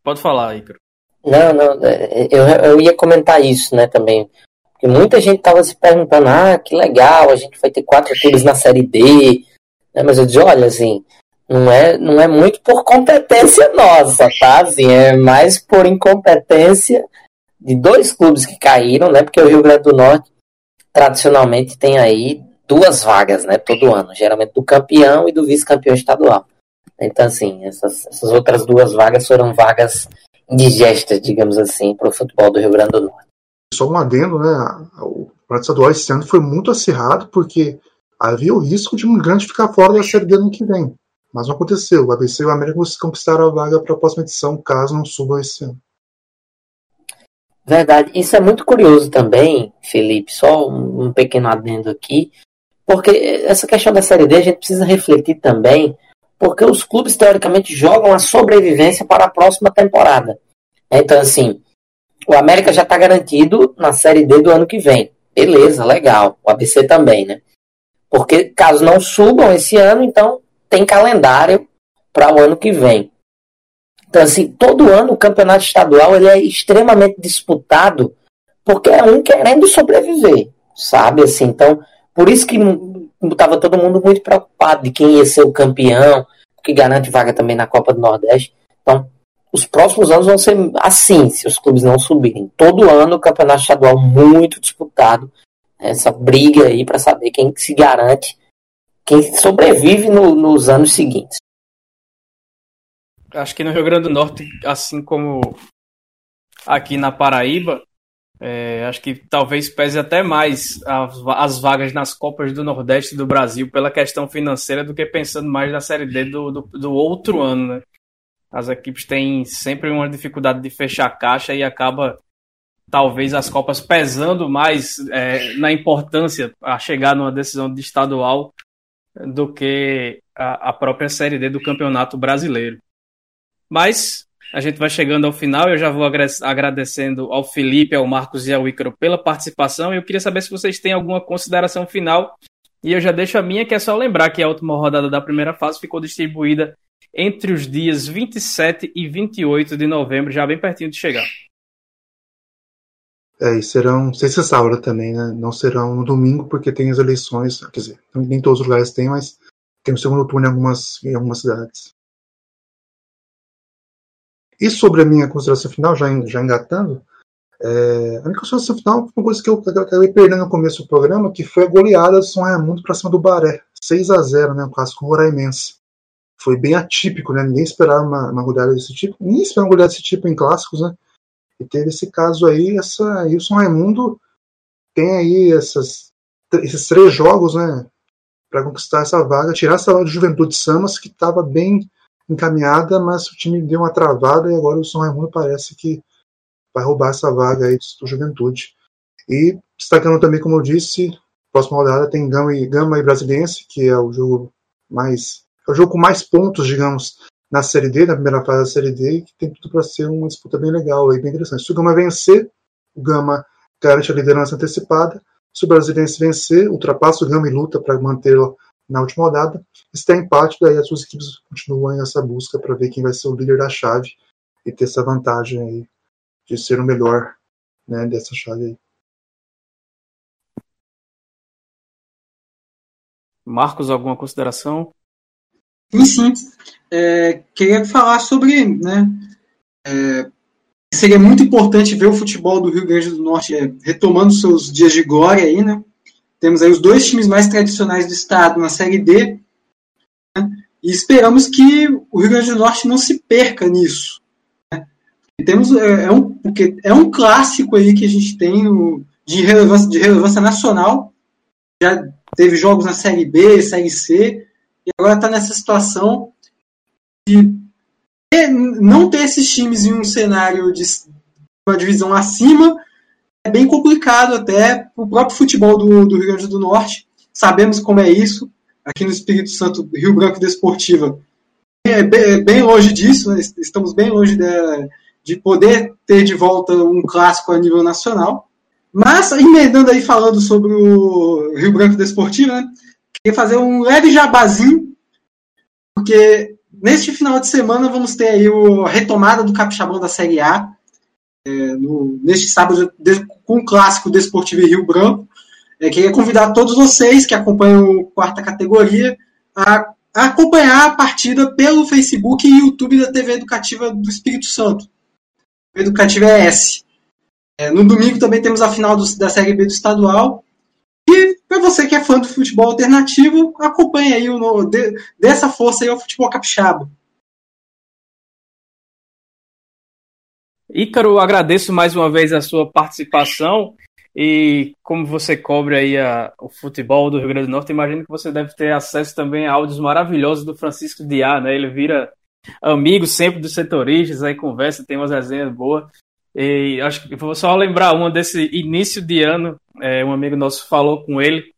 Pode falar, Icaro. Não, não, é, eu, eu ia comentar isso, né, também. Porque muita gente tava se perguntando, ah, que legal, a gente vai ter quatro clubes na Série D. Né, mas eu disse, olha, assim, não é, não é muito por competência nossa, tá? Assim, é mais por incompetência de dois clubes que caíram, né? Porque o Rio Grande do Norte tradicionalmente tem aí duas vagas, né? Todo ano, geralmente do campeão e do vice-campeão estadual. Então, assim, essas, essas outras duas vagas foram vagas indigestas, digamos assim, para o futebol do Rio Grande do Norte. Só um adendo, né? O Campeonato Estadual esse ano foi muito acirrado porque havia o risco de um grande ficar fora da Série D no que vem. Mas não aconteceu. O ABC e o América conquistaram a vaga para a próxima edição, caso não subam esse ano. Verdade. Isso é muito curioso também, Felipe. Só um pequeno adendo aqui. Porque essa questão da Série D a gente precisa refletir também porque os clubes teoricamente jogam a sobrevivência para a próxima temporada. Então, assim, o América já está garantido na Série D do ano que vem. Beleza, legal. O ABC também, né? Porque caso não subam esse ano, então tem calendário para o ano que vem. Então, assim, todo ano o campeonato estadual ele é extremamente disputado porque é um querendo sobreviver, sabe? Assim, então, por isso que estava todo mundo muito preocupado de quem ia ser o campeão, que garante vaga também na Copa do Nordeste. Então, os próximos anos vão ser assim, se os clubes não subirem. Todo ano o campeonato estadual muito disputado. Essa briga aí para saber quem se garante, quem sobrevive no, nos anos seguintes. Acho que no Rio Grande do Norte, assim como aqui na Paraíba, é, acho que talvez pese até mais as, as, vagas nas Copas do Nordeste do Brasil pela questão financeira do que pensando mais na Série D do, do, do outro ano, né? As equipes têm sempre uma dificuldade de fechar a caixa e acaba talvez as Copas pesando mais é, na importância a chegar numa decisão de estadual do que a, a própria Série D do Campeonato Brasileiro. Mas a gente vai chegando ao final. Eu já vou agradecendo ao Felipe, ao Marcos e ao Ícaro pela participação. Eu queria saber se vocês têm alguma consideração final. E eu já deixo a minha, que é só lembrar que a última rodada da primeira fase ficou distribuída entre os dias 27 e 28 de novembro, já bem pertinho de chegar. É, e serão sexta e sábado também, né? Não serão no domingo, porque tem as eleições, quer dizer, nem todos os lugares têm, mas tem o segundo turno em algumas, em algumas cidades. E sobre a minha consideração final, já, já engatando, é, a minha consideração final foi uma coisa que eu acabei perdendo no começo do programa, que foi a goleada do São Raimundo para cima do Baré. 6 a 0 né, o clássico roraimense. Foi bem atípico, né? Ninguém esperava uma, uma goleada desse tipo. Ninguém esperava uma goleada desse tipo em clássicos, né? E teve esse caso aí, essa, e o São Raimundo tem aí essas, esses três jogos, né? Para conquistar essa vaga, tirar essa vaga de Juventude Samas, que estava bem encaminhada, mas o time deu uma travada e agora o São Raimundo parece que vai roubar essa vaga aí do Juventude. E destacando também, como eu disse, próxima rodada tem Gama e, Gama e Brasiliense, que é o jogo mais. É o jogo com mais pontos, digamos, na Série D, na primeira fase da Série D, e que tem tudo para ser uma disputa bem legal aí, bem interessante. Se o Gama vencer, o Gama garante a liderança antecipada. Se o Brasiliense vencer, ultrapassa o Gama e luta para manter na última rodada. Se tem empate, daí as duas equipes continuam nessa busca para ver quem vai ser o líder da chave e ter essa vantagem aí de ser o melhor né, dessa chave aí. Marcos, alguma consideração? Sim, sim. É, queria falar sobre, né, é, seria muito importante ver o futebol do Rio Grande do Norte é, retomando seus dias de glória aí, né? Temos aí os dois times mais tradicionais do estado na Série D. Né? E esperamos que o Rio Grande do Norte não se perca nisso. Né? temos, é, é, um, porque é um clássico aí que a gente tem no, de, relevância, de relevância nacional. Já teve jogos na Série B, Série C, e agora está nessa situação de não ter esses times em um cenário de uma divisão acima bem complicado até o próprio futebol do, do Rio Grande do Norte. Sabemos como é isso aqui no Espírito Santo, Rio Branco Desportiva, é bem, é bem longe disso, né? estamos bem longe de, de poder ter de volta um clássico a nível nacional. Mas, emendando aí, falando sobre o Rio Branco Desportivo, né? queria fazer um leve jabazinho, porque neste final de semana vamos ter aí a retomada do Capixabão da Série A, é, no, neste sábado, de, com o clássico Desportivo Rio Branco. É, queria convidar todos vocês que acompanham quarta categoria a, a acompanhar a partida pelo Facebook e YouTube da TV Educativa do Espírito Santo. Educativa é S. É, no domingo também temos a final do, da Série B do estadual. E para você que é fã do futebol alternativo, acompanhe aí o, de, dessa força aí ao futebol capixaba. Ícaro, agradeço mais uma vez a sua participação. E como você cobre aí a, o futebol do Rio Grande do Norte, imagino que você deve ter acesso também a áudios maravilhosos do Francisco Diá, né? Ele vira amigo sempre dos setoristas, aí conversa, tem umas resenhas boas. E acho que vou só lembrar uma desse início de ano, é, um amigo nosso falou com ele,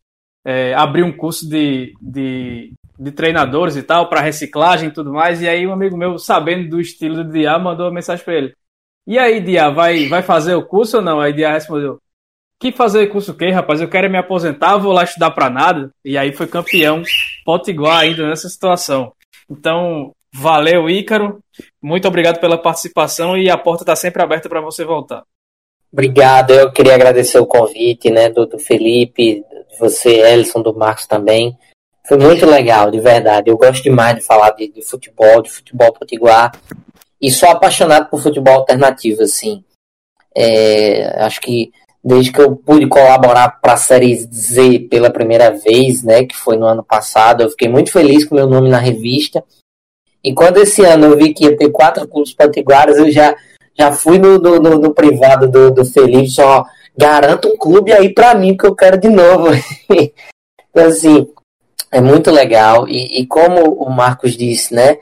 é, abriu um curso de, de, de treinadores e tal, para reciclagem e tudo mais, e aí um amigo meu, sabendo do estilo do Diá, mandou uma mensagem para ele. E aí, Diá, vai, vai fazer o curso ou não? Aí Diá respondeu, que fazer curso o quê, rapaz? Eu quero me aposentar, vou lá estudar para nada. E aí foi campeão potiguar ainda nessa situação. Então, valeu, Ícaro. Muito obrigado pela participação e a porta está sempre aberta para você voltar. Obrigado, eu queria agradecer o convite, né, do, do Felipe, de você, Elson, do Marcos também. Foi muito legal, de verdade. Eu gosto demais de falar de, de futebol, de futebol potiguar. E sou apaixonado por futebol alternativo, assim. É, acho que desde que eu pude colaborar para a Série Z pela primeira vez, né, que foi no ano passado, eu fiquei muito feliz com meu nome na revista. E quando esse ano eu vi que ia ter quatro clubes potiguaras, eu já, já fui no, no, no, no privado do, do Felipe, só garanto um clube aí para mim, que eu quero de novo. então, assim, é muito legal. E, e como o Marcos disse, né,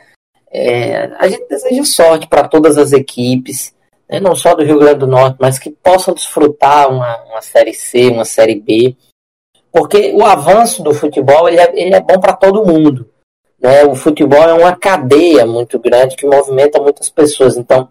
é, a gente deseja sorte para todas as equipes né, não só do Rio Grande do Norte, mas que possam desfrutar uma, uma Série C, uma Série B, porque o avanço do futebol ele é, ele é bom para todo mundo. Né? O futebol é uma cadeia muito grande que movimenta muitas pessoas. Então,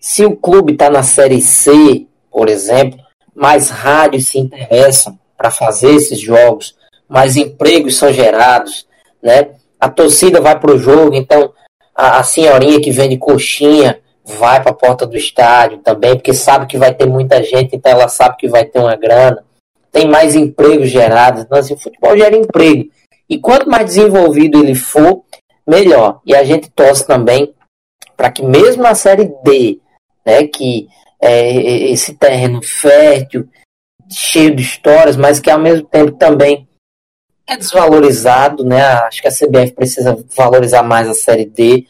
se o clube está na Série C, por exemplo, mais rádios se interessam para fazer esses jogos, mais empregos são gerados, né? A torcida vai para o jogo, então a, a senhorinha que vende coxinha vai para a porta do estádio também, porque sabe que vai ter muita gente, então ela sabe que vai ter uma grana. Tem mais empregos gerados. Então, assim, o futebol gera emprego. E quanto mais desenvolvido ele for, melhor. E a gente torce também para que mesmo a Série D, né, que é esse terreno fértil, cheio de histórias, mas que ao mesmo tempo também é desvalorizado, né? Acho que a CBF precisa valorizar mais a Série D.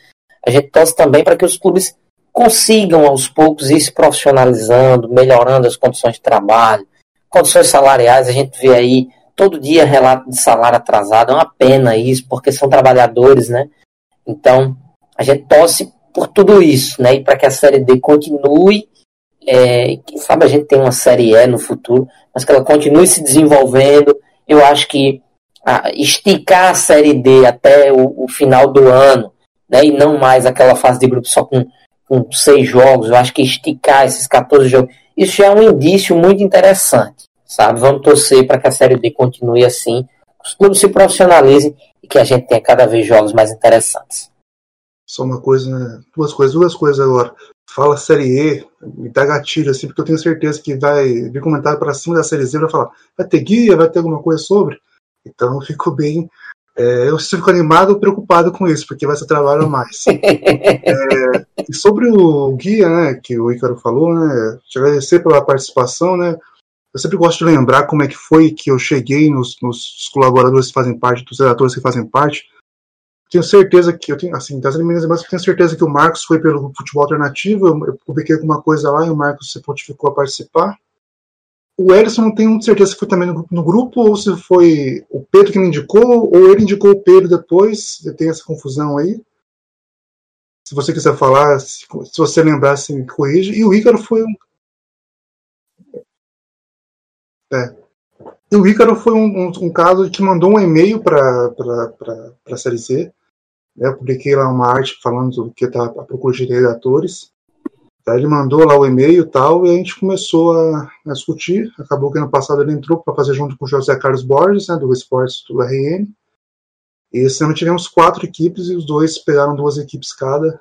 A gente torce também para que os clubes consigam aos poucos ir se profissionalizando, melhorando as condições de trabalho, condições salariais. A gente vê aí todo dia relato de salário atrasado, é uma pena isso, porque são trabalhadores, né? Então, a gente torce por tudo isso, né? E para que a Série D continue, é, quem sabe a gente tem uma Série E no futuro, mas que ela continue se desenvolvendo. Eu acho que a, esticar a Série D até o, o final do ano, né? E não mais aquela fase de grupo só com com seis jogos, eu acho que esticar esses 14 jogos, isso já é um indício muito interessante, sabe? Vamos torcer para que a Série D continue assim, os clubes se profissionalizem e que a gente tenha cada vez jogos mais interessantes. Só uma coisa, né? duas coisas, duas coisas agora. Fala Série E, me dá gatilho, assim, porque eu tenho certeza que vai vir comentário para cima da Série Z, vai falar, vai ter guia, vai ter alguma coisa sobre? Então eu fico bem é, eu fico animado ou preocupado com isso, porque vai ser trabalho a mais. é, e sobre o guia, né, que o Ícaro falou, né, te agradecer pela participação, né, eu sempre gosto de lembrar como é que foi que eu cheguei nos, nos colaboradores que fazem parte, dos redatores que fazem parte, tenho certeza que eu tenho, assim, das mas eu tenho certeza que o Marcos foi pelo futebol alternativo. Eu, eu publiquei alguma coisa lá e o Marcos se pontificou a participar. O Ellison não tenho certeza se foi também no, no, grupo ou se foi o Pedro que me indicou ou ele indicou o Pedro depois. Tem essa confusão aí. Se você quiser falar, se, se você lembrar, se me corrige. E o Ícaro foi um. É. E o Ícaro foi um, um, um caso que mandou um e-mail para a Série C. Né? Eu publiquei lá uma arte falando que está à procura de redatores. Ele mandou lá o e-mail e tal, e a gente começou a, a discutir. Acabou que ano passado ele entrou para fazer junto com o José Carlos Borges, né, do Esportes do RN. E esse ano tivemos quatro equipes e os dois pegaram duas equipes cada.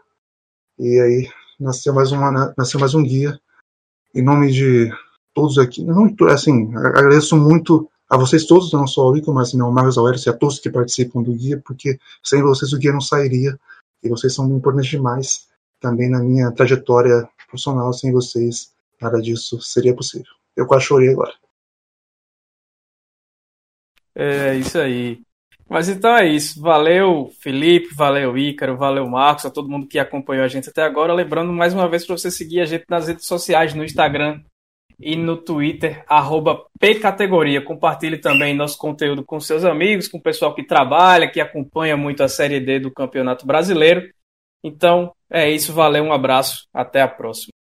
E aí nasceu mais, uma, nasceu mais um guia. Em nome de todos aqui, não, assim, agradeço muito a vocês todos, não só ao Rico, mas ao Marcos Aurélio e a todos que participam do guia, porque sem vocês o guia não sairia. E vocês são importantes demais também na minha trajetória profissional. Sem vocês, nada disso seria possível. Eu quase chorei agora. É isso aí. Mas então é isso. Valeu, Felipe, valeu, Ícaro, valeu, Marcos, a todo mundo que acompanhou a gente até agora. Lembrando mais uma vez para você seguir a gente nas redes sociais, no Instagram e no Twitter, Pcategoria. Compartilhe também nosso conteúdo com seus amigos, com o pessoal que trabalha, que acompanha muito a Série D do Campeonato Brasileiro. Então, é isso, valeu, um abraço, até a próxima.